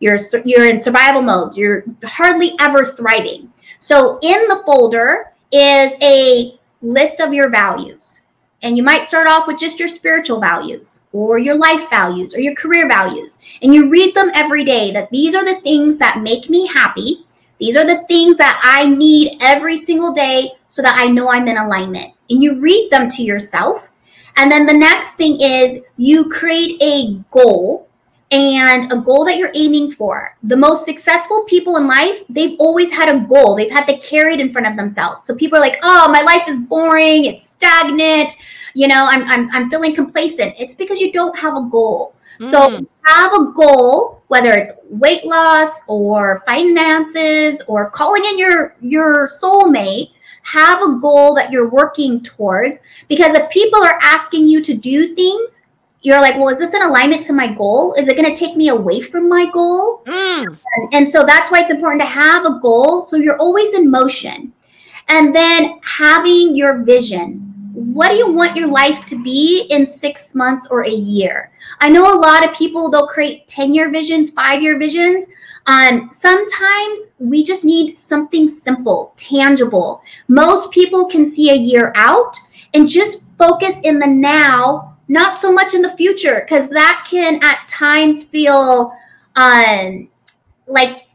You're you're in survival mode. You're hardly ever thriving. So in the folder is a list of your values. And you might start off with just your spiritual values or your life values or your career values. And you read them every day that these are the things that make me happy. These are the things that I need every single day so that I know I'm in alignment. And you read them to yourself. And then the next thing is you create a goal and a goal that you're aiming for. The most successful people in life, they've always had a goal. They've had to carry it in front of themselves. So people are like, "Oh, my life is boring. It's stagnant. You know, I'm I'm I'm feeling complacent." It's because you don't have a goal. Mm. So have a goal, whether it's weight loss or finances or calling in your your soulmate, have a goal that you're working towards because if people are asking you to do things you're like, well, is this in alignment to my goal? Is it going to take me away from my goal? Mm. And, and so that's why it's important to have a goal. So you're always in motion. And then having your vision. What do you want your life to be in six months or a year? I know a lot of people, they'll create 10 year visions, five year visions. Um, sometimes we just need something simple, tangible. Most people can see a year out and just focus in the now not so much in the future because that can at times feel um like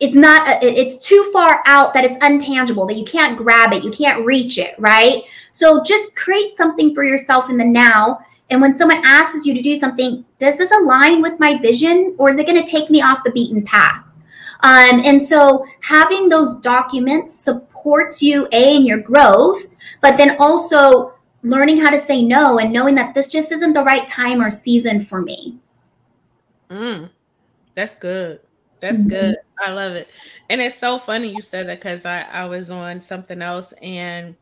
it's not a, it's too far out that it's untangible that you can't grab it you can't reach it right so just create something for yourself in the now and when someone asks you to do something does this align with my vision or is it going to take me off the beaten path um, and so having those documents supports you a in your growth but then also learning how to say no and knowing that this just isn't the right time or season for me. Mm, that's good. That's mm-hmm. good. I love it. And it's so funny you said that because I, I was on something else and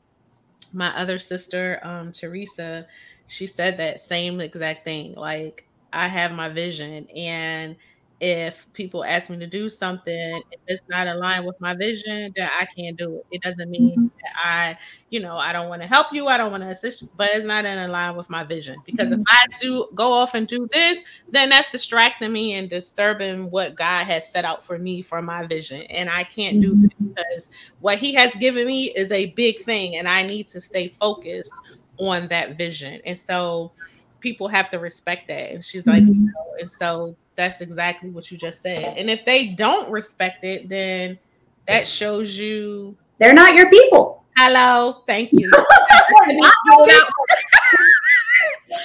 my other sister, um, Teresa, she said that same exact thing. Like, I have my vision and if people ask me to do something, if it's not aligned with my vision, then I can't do it. It doesn't mean Mhm. that I, you know, I don't want to help you, I don't want to assist you, but it's not in line with my vision. Because if I do go off and do this, then that's distracting me and disturbing what God has set out for me for my vision. And I can't do it because what He has given me is a big thing, and I need to stay focused on that vision. And so people have to respect that. And she's like, Mhm. and so that's exactly what you just said. And if they don't respect it, then that shows you They're not your people. hello, thank you.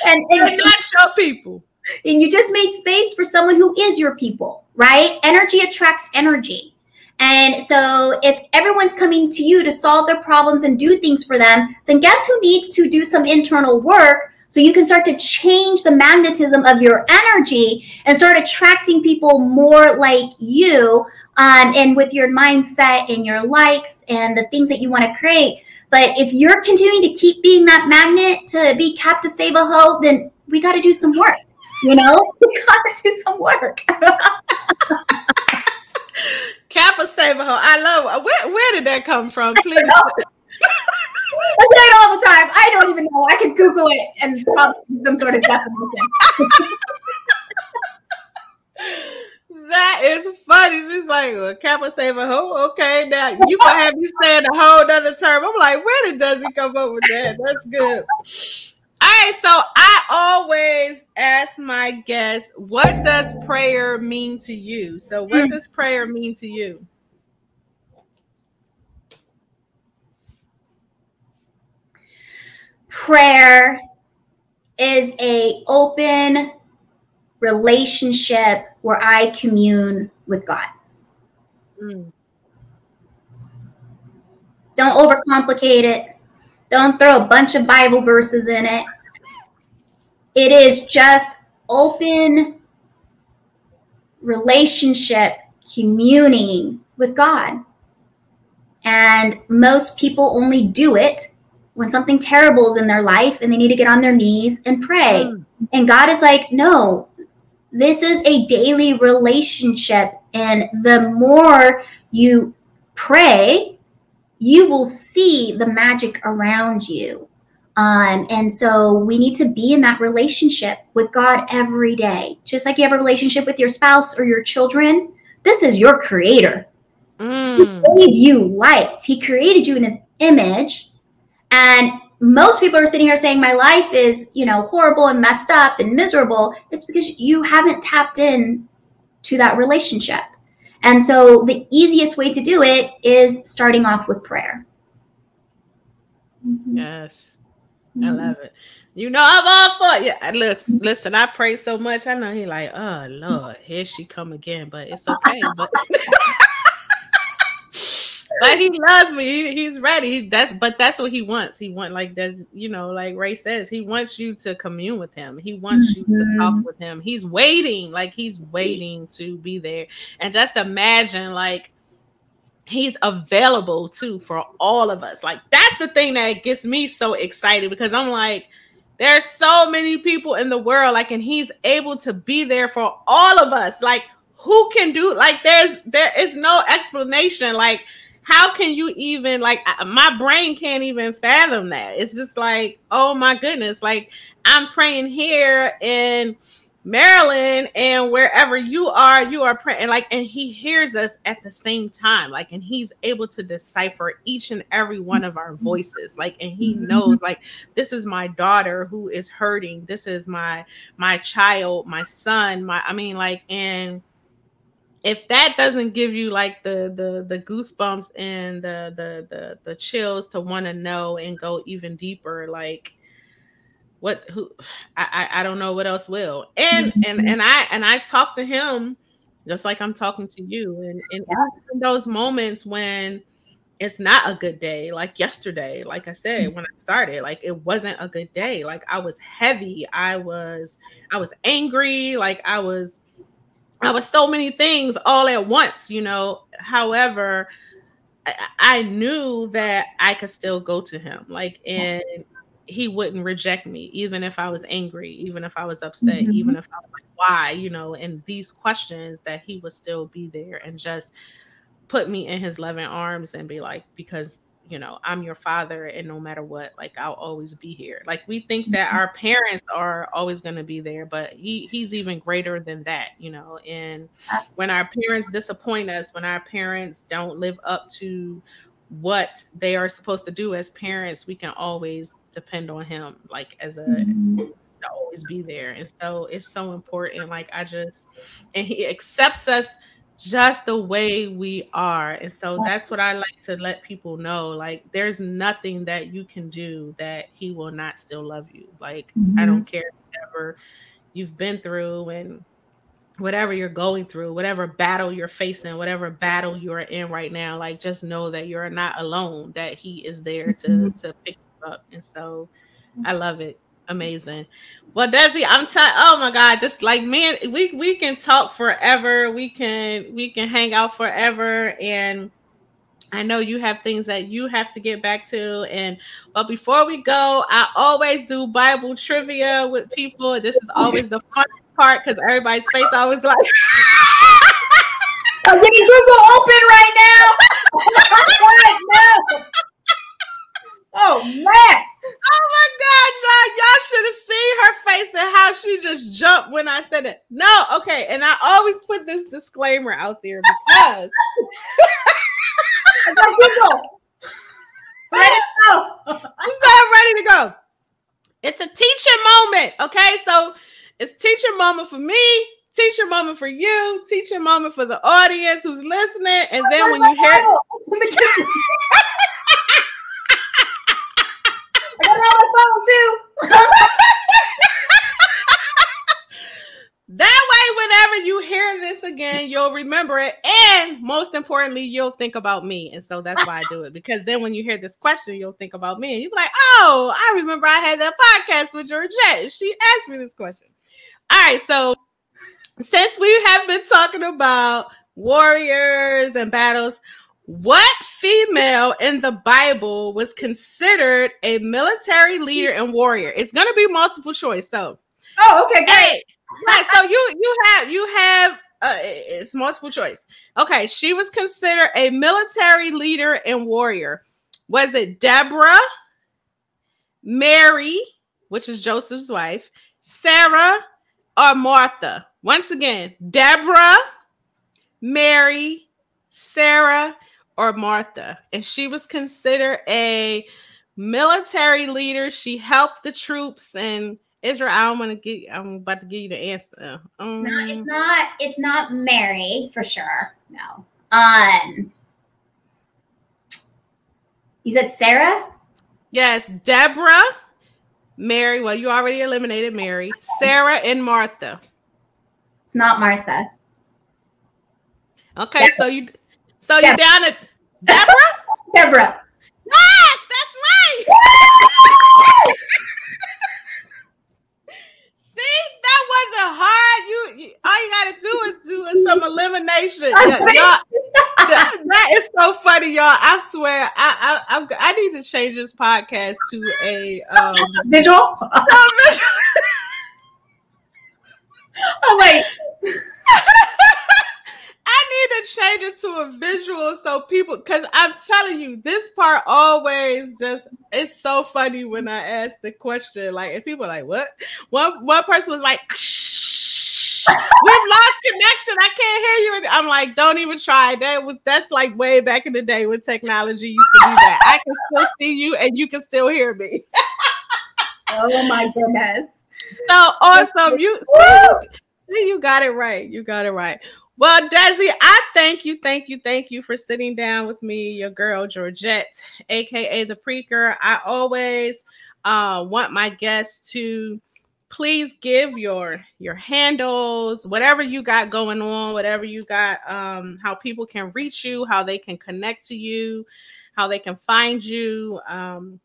And, and, not show people. and you just made space for someone who is your people, right? Energy attracts energy. And so if everyone's coming to you to solve their problems and do things for them, then guess who needs to do some internal work so you can start to change the magnetism of your energy and start attracting people more like you um, and with your mindset and your likes and the things that you want to create. But if you're continuing to keep being that magnet to be capped to save a hoe, then we got to do some work. You know, we got to do some work. Captain Save-A-Ho. I love uh, where where did that come from? Please. I say it all the time. I don't even know. I could Google it and probably some sort of definition. That is funny. She's like, well, Captain Save-A-Ho. Okay, now you gonna have me saying a whole other term. I'm like, where did does he come up with that? That's good. All right, so I always ask my guests, what does prayer mean to you? So, what Mm. does prayer mean to you? Prayer is a open relationship where I commune with God. Mm, Don't overcomplicate it. Don't throw a bunch of Bible verses in it. It is just open relationship, communing with God. And most people only do it when something terrible is in their life and they need to get on their knees and pray. mm, And God is like, no, this is a daily relationship. And the more you pray, you will see the magic around you. Um, and so we need to be in that relationship with God every day. Just like you have a relationship with your spouse or your children, this is your creator. Mm. He gave you life. He created you in his image. And most people are sitting here saying my life is, you know, horrible and messed up and miserable. It's because you haven't tapped in to that relationship. And so the easiest way to do it is starting off with prayer. Mm-hmm. Yes. I love it. You know, I'm all for you. I Listen, listen, I pray so much. I know he like, oh Lord, here she come again, but it's okay. But, but he loves me. He, he's ready. He, that's but that's what he wants. He want like that's you know, like Rae says, he wants you to commune with him. He wants you to mm-hmm. talk with him. He's waiting, like he's waiting to be there. And just imagine like he's available too for all of us. Like that's the thing that gets me so excited because I'm like, there's so many people in the world, like, and he's able to be there for all of us. Like, who can do like there's there is no explanation. Like, how can you even like my brain can't even fathom that? It's just like, oh my goodness, like I'm praying here in Maryland and wherever you are, you are praying like, and he hears us at the same time, like, and he's able to decipher each and every one of our mm-hmm. voices, like, and he mm-hmm. knows, like, this is my daughter who is hurting, this is my my child, my son, my, I mean, like, and if that doesn't give you like the the the goosebumps and the the the the chills to want to know and go even deeper, like what who I, I I don't know what else will. And mm-hmm. and and I and I talk to him just like I'm talking to you. And and in those moments when it's not a good day, like yesterday, like I said mm. when I started, like it wasn't a good day. Like I was heavy, I was I was angry, like I was I was so many things all at once, you know. However, I, I knew that I could still go to him, like, and he wouldn't reject me, even if I was angry, even if I was upset, Mhm. even if I was like, why, you know, and these questions that he would still be there and just put me in his loving arms and be like, because you know, I'm your father, and no matter what, like I'll always be here. Like we think that mm-hmm. our parents are always going to be there, but he he's even greater than that, you know. And ah. when our parents disappoint us, when our parents don't live up to what they are supposed to do as parents, we can always depend on him, like as a mm-hmm. to always be there. And so it's so important. Like I just and he accepts us just the way we are. And so that's what I like to let people know. Like there's nothing that you can do that he will not still love you. Like I mm-hmm. don't care whatever you've been through and whatever you're going through, whatever battle you're facing, whatever battle you're in right now, like just know that you're not alone, that he is there to mm-hmm. to pick you up. And so mm-hmm. I love it. Amazing. Well, Desi, I'm telling. Oh my God, this like man, we we can talk forever. We can we can hang out forever, and I know you have things that you have to get back to. And but before we go, I always do Bible trivia with people. This is always the fun part because everybody's face always like. I'm getting Google open right now. right now. Oh man. Oh my God, y'all! Y'all should have seen her face and how she just jumped when I said it. No, okay, and I always put this disclaimer out there because I got Google. Ready to go. I'm so ready to go. It's a teaching moment, okay? So it's teaching moment for me, teaching moment for you, teaching moment for the audience who's listening, and then when you hear in the kitchen. I got it on my phone too. That way, whenever you hear this again, you'll remember it. And most importantly, you'll think about me. And so that's why I do it. Because then when you hear this question, you'll think about me. And you'll be like, oh, I remember I had that podcast with Georgette. She asked me this question. All right. So since we have been talking about warriors and battles, what female in the Bible was considered a military leader and warrior? It's going to be multiple choice. So, Oh, okay, great. Right, so you you have you have uh, it's multiple choice. Okay, she was considered a military leader and warrior. Was it Deborah, Mary, which is Joseph's wife, Sarah, or Martha? Once again, Deborah, Mary, Sarah, or Martha. And she was considered a military leader. She helped the troops and Israel. I don't want to get. I'm about to give you the answer. Um, It's not, it's not it's not Mary for sure. No. Um You said Sarah? yes, Deborah, Mary. Well, you already eliminated Mary, Sarah, and Martha. It's not Martha. Okay, so you, so you're down at Deborah. Deborah. yes, that's right. See, that wasn't hard. You, you- all you gotta do is do some elimination. Yeah, that, that is so funny, y'all. I swear, I, I, I, I need to change this podcast to a um. Visual. Oh wait. I need to change it to a visual so people, because I'm telling you, this part always just it's so funny when I ask the question. Like, if people are like, "What?" One one person was like, "We've lost connection. I can't hear you." And I'm like, "Don't even try." That was that's like way back in the day when technology used to do that. I can still see you and you can still hear me. Oh my goodness. So awesome. You see, you see, you got it right. You got it right. Well, Desi, I thank you, thank you, thank you for sitting down with me, your girl Georgette, aka the Preaker. I always uh, want my guests to please give your your handles, whatever you got going on, whatever you got, um, how people can reach you, how they can connect to you, how they can find you. Um,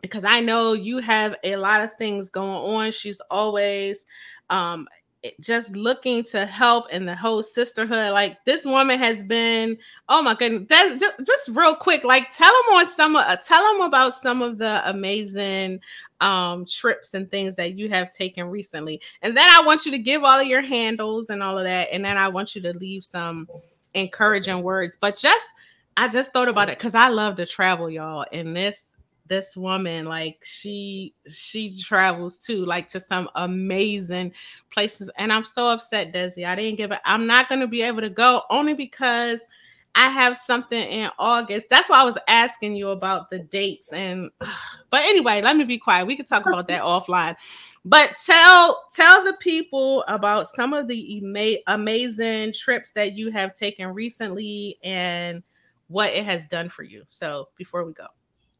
because I know you have a lot of things going on. She's always um, just looking to help in the whole sisterhood. Like this woman has been, oh my goodness, that's just, just real quick. Like tell them on some, uh, tell them about some of the amazing um trips and things that you have taken recently. And then I want you to give all of your handles and all of that. And then I want you to leave some encouraging words. But just I just thought about it because I love to travel, y'all. And this this woman like she she travels too like to some amazing places. And i'm so upset desi. I didn't give it i'm not going to be able to go only because i have something in august. That's why i was asking you about the dates and but anyway let me be quiet. We can talk about that offline. But tell tell the people about some of the ama- amazing trips that you have taken recently and what it has done for you. So before we go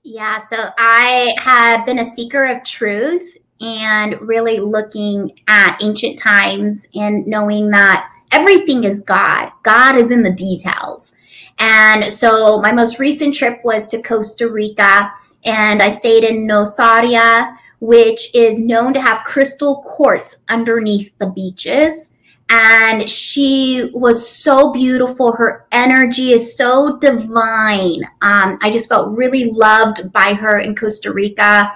yeah, so I have been a seeker of truth and really looking at ancient times and knowing that everything is God. God is in the details. And so my most recent trip was to Costa Rica and I stayed in Nosaria, which is known to have crystal quartz underneath the beaches and she was so beautiful. Her energy is so divine. Um, I just felt really loved by her in Costa Rica.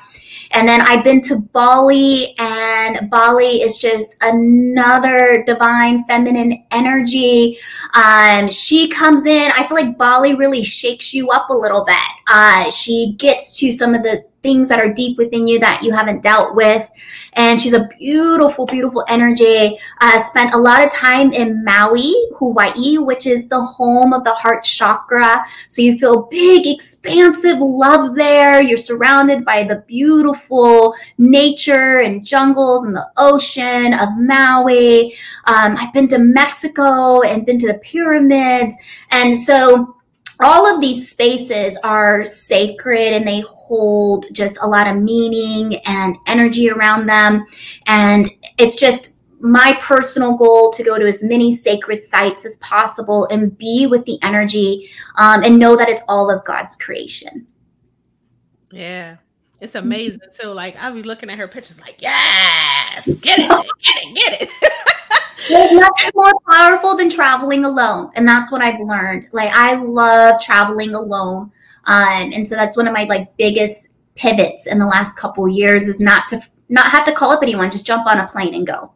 And then I've been to Bali, and Bali is just another divine feminine energy. Um, she comes in, I feel like Bali really shakes you up a little bit. Uh, she gets to some of the things that are deep within you that you haven't dealt with. And she's a beautiful, beautiful energy. Uh, spent a lot of time in Maui, Hawaii, which is the home of the heart chakra. So you feel big, expansive love there. You're surrounded by the beautiful nature and jungles and the ocean of Maui. Um, I've been to Mexico and been to the pyramids. And so all of these spaces are sacred and they hold just a lot of meaning and energy around them. And it's just my personal goal to go to as many sacred sites as possible and be with the energy um, and know that it's all of God's creation. Yeah. It's amazing too. Like I'll be looking at her pictures like, yes, get it, get it, get it. There's nothing more powerful than traveling alone. And that's what I've learned. Like I love traveling alone. Um, and so that's one of my like biggest pivots in the last couple years is not to not have to call up anyone, just jump on a plane and go.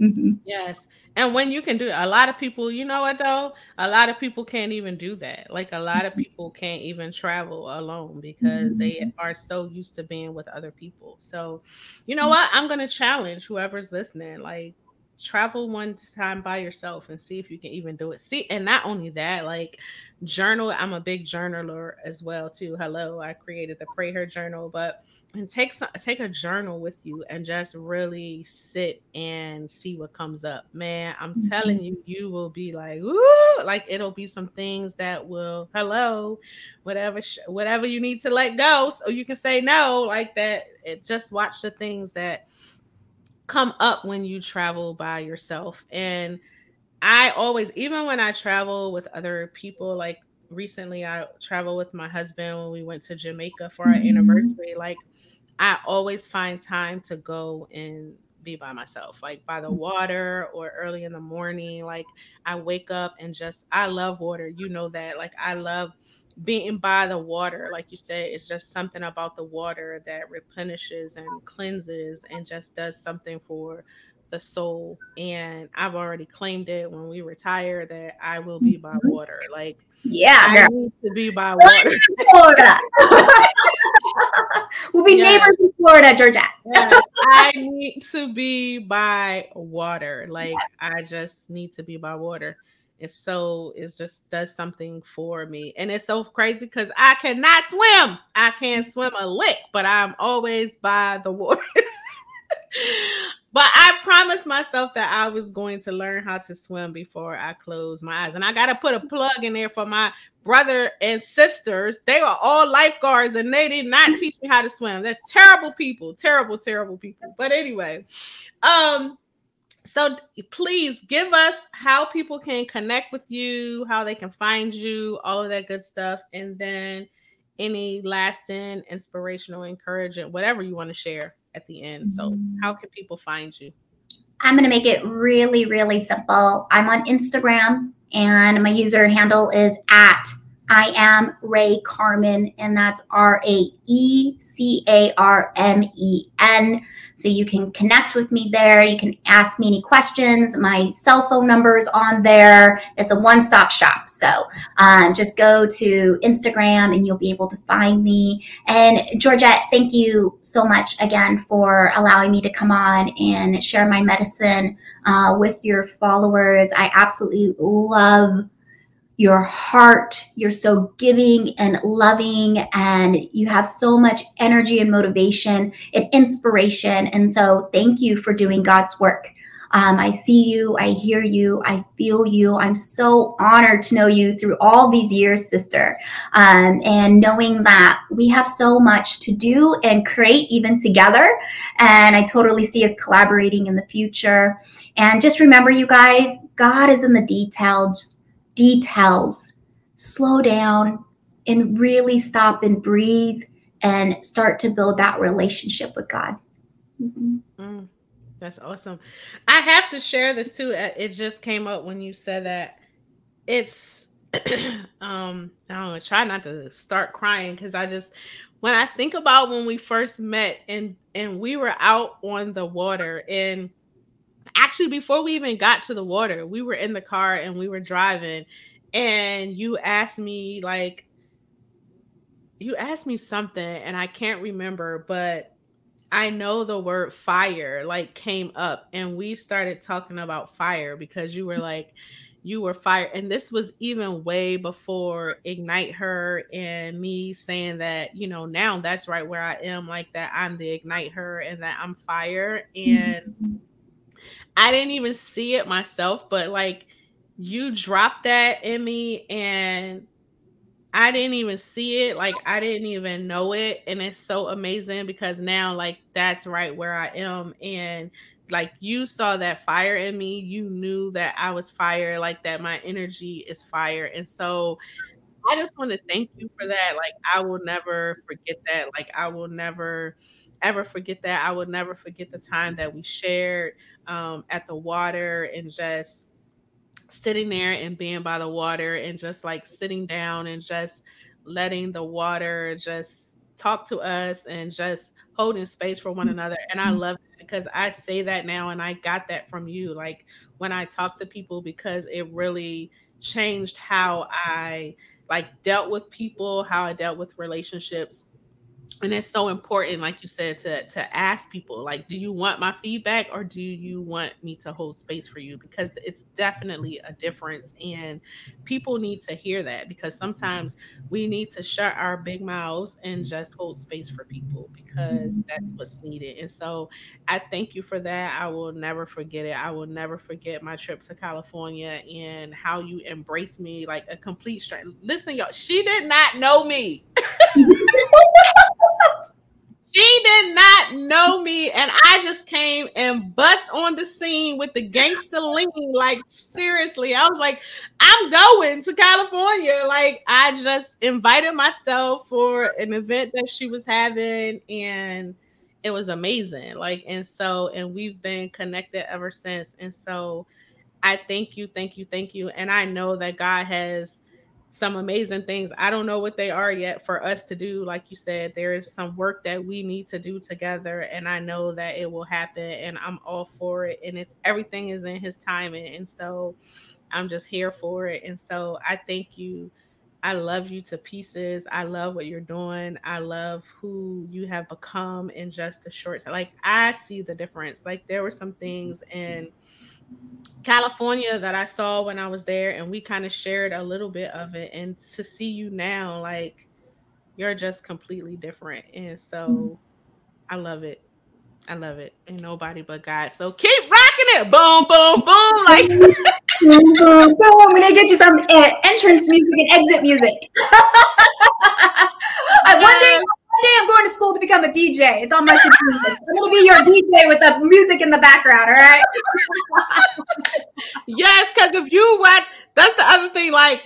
Mm-hmm. Yes. And when you can do it, a lot of people, you know what though? A lot of people can't even do that. Like a lot of mm-hmm. people can't even travel alone because mm-hmm. they are so used to being with other people. So, you know what? I'm going to challenge whoever's listening. Like travel one time by yourself and see if you can even do it. See, and not only that, like journal. I'm a big journaler as well too. Hello, I created the Pray Her journal, but and take some, take a journal with you and just really sit and see what comes up. Man, I'm mm-hmm. telling you, you will be like, ooh, like it'll be some things that will, hello, whatever, sh- whatever you need to let go, so you can say no, like that. It just watch the things that come up when you travel by yourself. And I always, even when I travel with other people, like recently I traveled with my husband when we went to Jamaica for our mm-hmm. anniversary, like I always find time to go and be by myself, like by the water or early in the morning. Like I wake up and just, I love water. You know that. Like I love being by the water, like you said, it's just something about the water that replenishes and cleanses and just does something for the soul. And I've already claimed it when we retire that I will be by mm-hmm. water. Like, yeah, I need to be by water. Florida. we'll be yes. neighbors in Florida, Georgia. yes, I need to be by water. Like, I just need to be by water it's so it just does something for me. And it's so crazy because i cannot swim. I can't swim a lick but i'm always by the water. But i promised myself that i was going to learn how to swim before i close my eyes. And i gotta put a plug in there for my brother and sisters. They were all lifeguards and they did not teach me how to swim. They're terrible people terrible terrible people. But anyway um so please give us how people can connect with you, how they can find you, all of that good stuff, and then any lasting, inspirational, encouraging, whatever you want to share at the end. So, mm-hmm. how can people find you? I'm going to make it really, really simple. I'm on Instagram and my user handle is at I am Rae Carmen, and that's R A E C A R M E N. So you can connect with me there. You can ask me any questions. My cell phone number is on there. It's a one stop shop. So um, just go to Instagram and you'll be able to find me. And Georgette, thank you so much again for allowing me to come on and share my medicine uh, with your followers. I absolutely love your heart. You're so giving and loving, and you have so much energy and motivation and inspiration. And so, thank you for doing God's work. Um, I see you, I hear you, I feel you. I'm so honored to know you through all these years, sister. Um, and knowing that we have so much to do and create even together. And I totally see us collaborating in the future. And just remember, you guys, God is in the details details, slow down and really stop and breathe and start to build that relationship with God. Mm-hmm. Mm, that's awesome. I have to share this too. It just came up when you said that. It's um I don't know, try not to start crying because I just when I think about when we first met and and we were out on the water and actually before we even got to the water, we were in the car and we were driving and you asked me like you asked me something and I can't remember, but I know the word fire like came up and we started talking about fire because you were like you were fire and this was even way before ignite her and me saying that you know now that's right where i am like that i'm the ignite her and that i'm fire and mm-hmm. I didn't even see it myself, but like you dropped that in me and I didn't even see it. Like I didn't even know it. And it's so amazing because now like that's right where I am. And like you saw that fire in me. You knew that I was fire, like that my energy is fire. And so I just want to thank you for that. Like I will never forget that. Like I will never ever forget that. I would never forget the time that we shared um, at the water and just sitting there and being by the water and just like sitting down and just letting the water just talk to us and just holding space for one another. And I love it because I say that now and I got that from you. Like when I talk to people, because it really changed how I like dealt with people, how I dealt with relationships and it's so important like you said to to ask people like do you want my feedback or do you want me to hold space for you? Because it's definitely a difference and people need to hear that because sometimes we need to shut our big mouths and just hold space for people because mm-hmm. that's what's needed. And so i thank you for that. I will never forget it. I will never forget my trip to california and how you embraced me like a complete stranger listen y'all she did not know me she did not know me, and I just came and bust on the scene with the gangster lean. Like seriously, I was like, I'm going to California. Like I just invited myself for an event that she was having, and it was amazing. Like and so, and we've been connected ever since. And so, I thank you, thank you, thank you, and I know that God has some amazing things. I don't know what they are yet for us to do. Like you said, there is some work that we need to do together, and I know that it will happen, and I'm all for it. And it's everything is in His timing, and so I'm just here for it. And so I thank you. I love you to pieces. I love what you're doing. I love who you have become in just a short time. Like I see the difference. Like there were some things and. California that I saw when I was there, and we kind of shared a little bit of it. And to see you now, like you're just completely different. And so I love it. I love it. And nobody but God. So keep rocking it. Boom, boom, boom. Like boom, boom, boom. I'm gonna get you some uh, entrance music and exit music. one day day I'm going to school to become a DJ. It's on my to I'm gonna be your DJ with the music in the background, all right? yes, because if you watch, that's the other thing. Like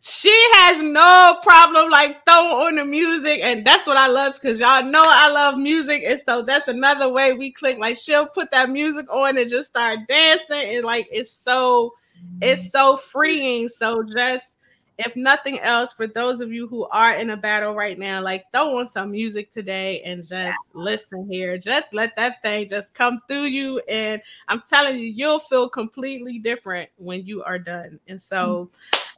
she has no problem like throwing on the music, and that's what I love because y'all know I love music, and so that's another way we click. Like she'll put that music on and just start dancing, and like it's so it's so freeing. So just if nothing else, for those of you who are in a battle right now, like throw on some music today and just yeah. listen here. Just let that thing just come through you. And I'm telling you, you'll feel completely different when you are done. And so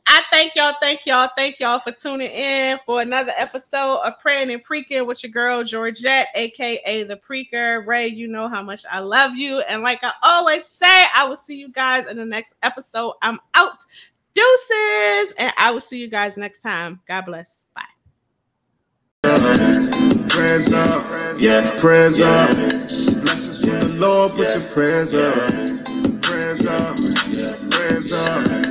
I thank y'all, thank y'all, thank y'all for tuning in for another episode of Praying and Preaking with your girl Georgette, aka the Preaker. Rae, you know how much I love you. And like I always say, I will see you guys in the next episode. I'm out. Deuces. And I will see you guys next time. God bless. Bye. Prayers up, yeah, prayers up. Blessings from the Lord, put your prayers up. Prayers up, prayers up.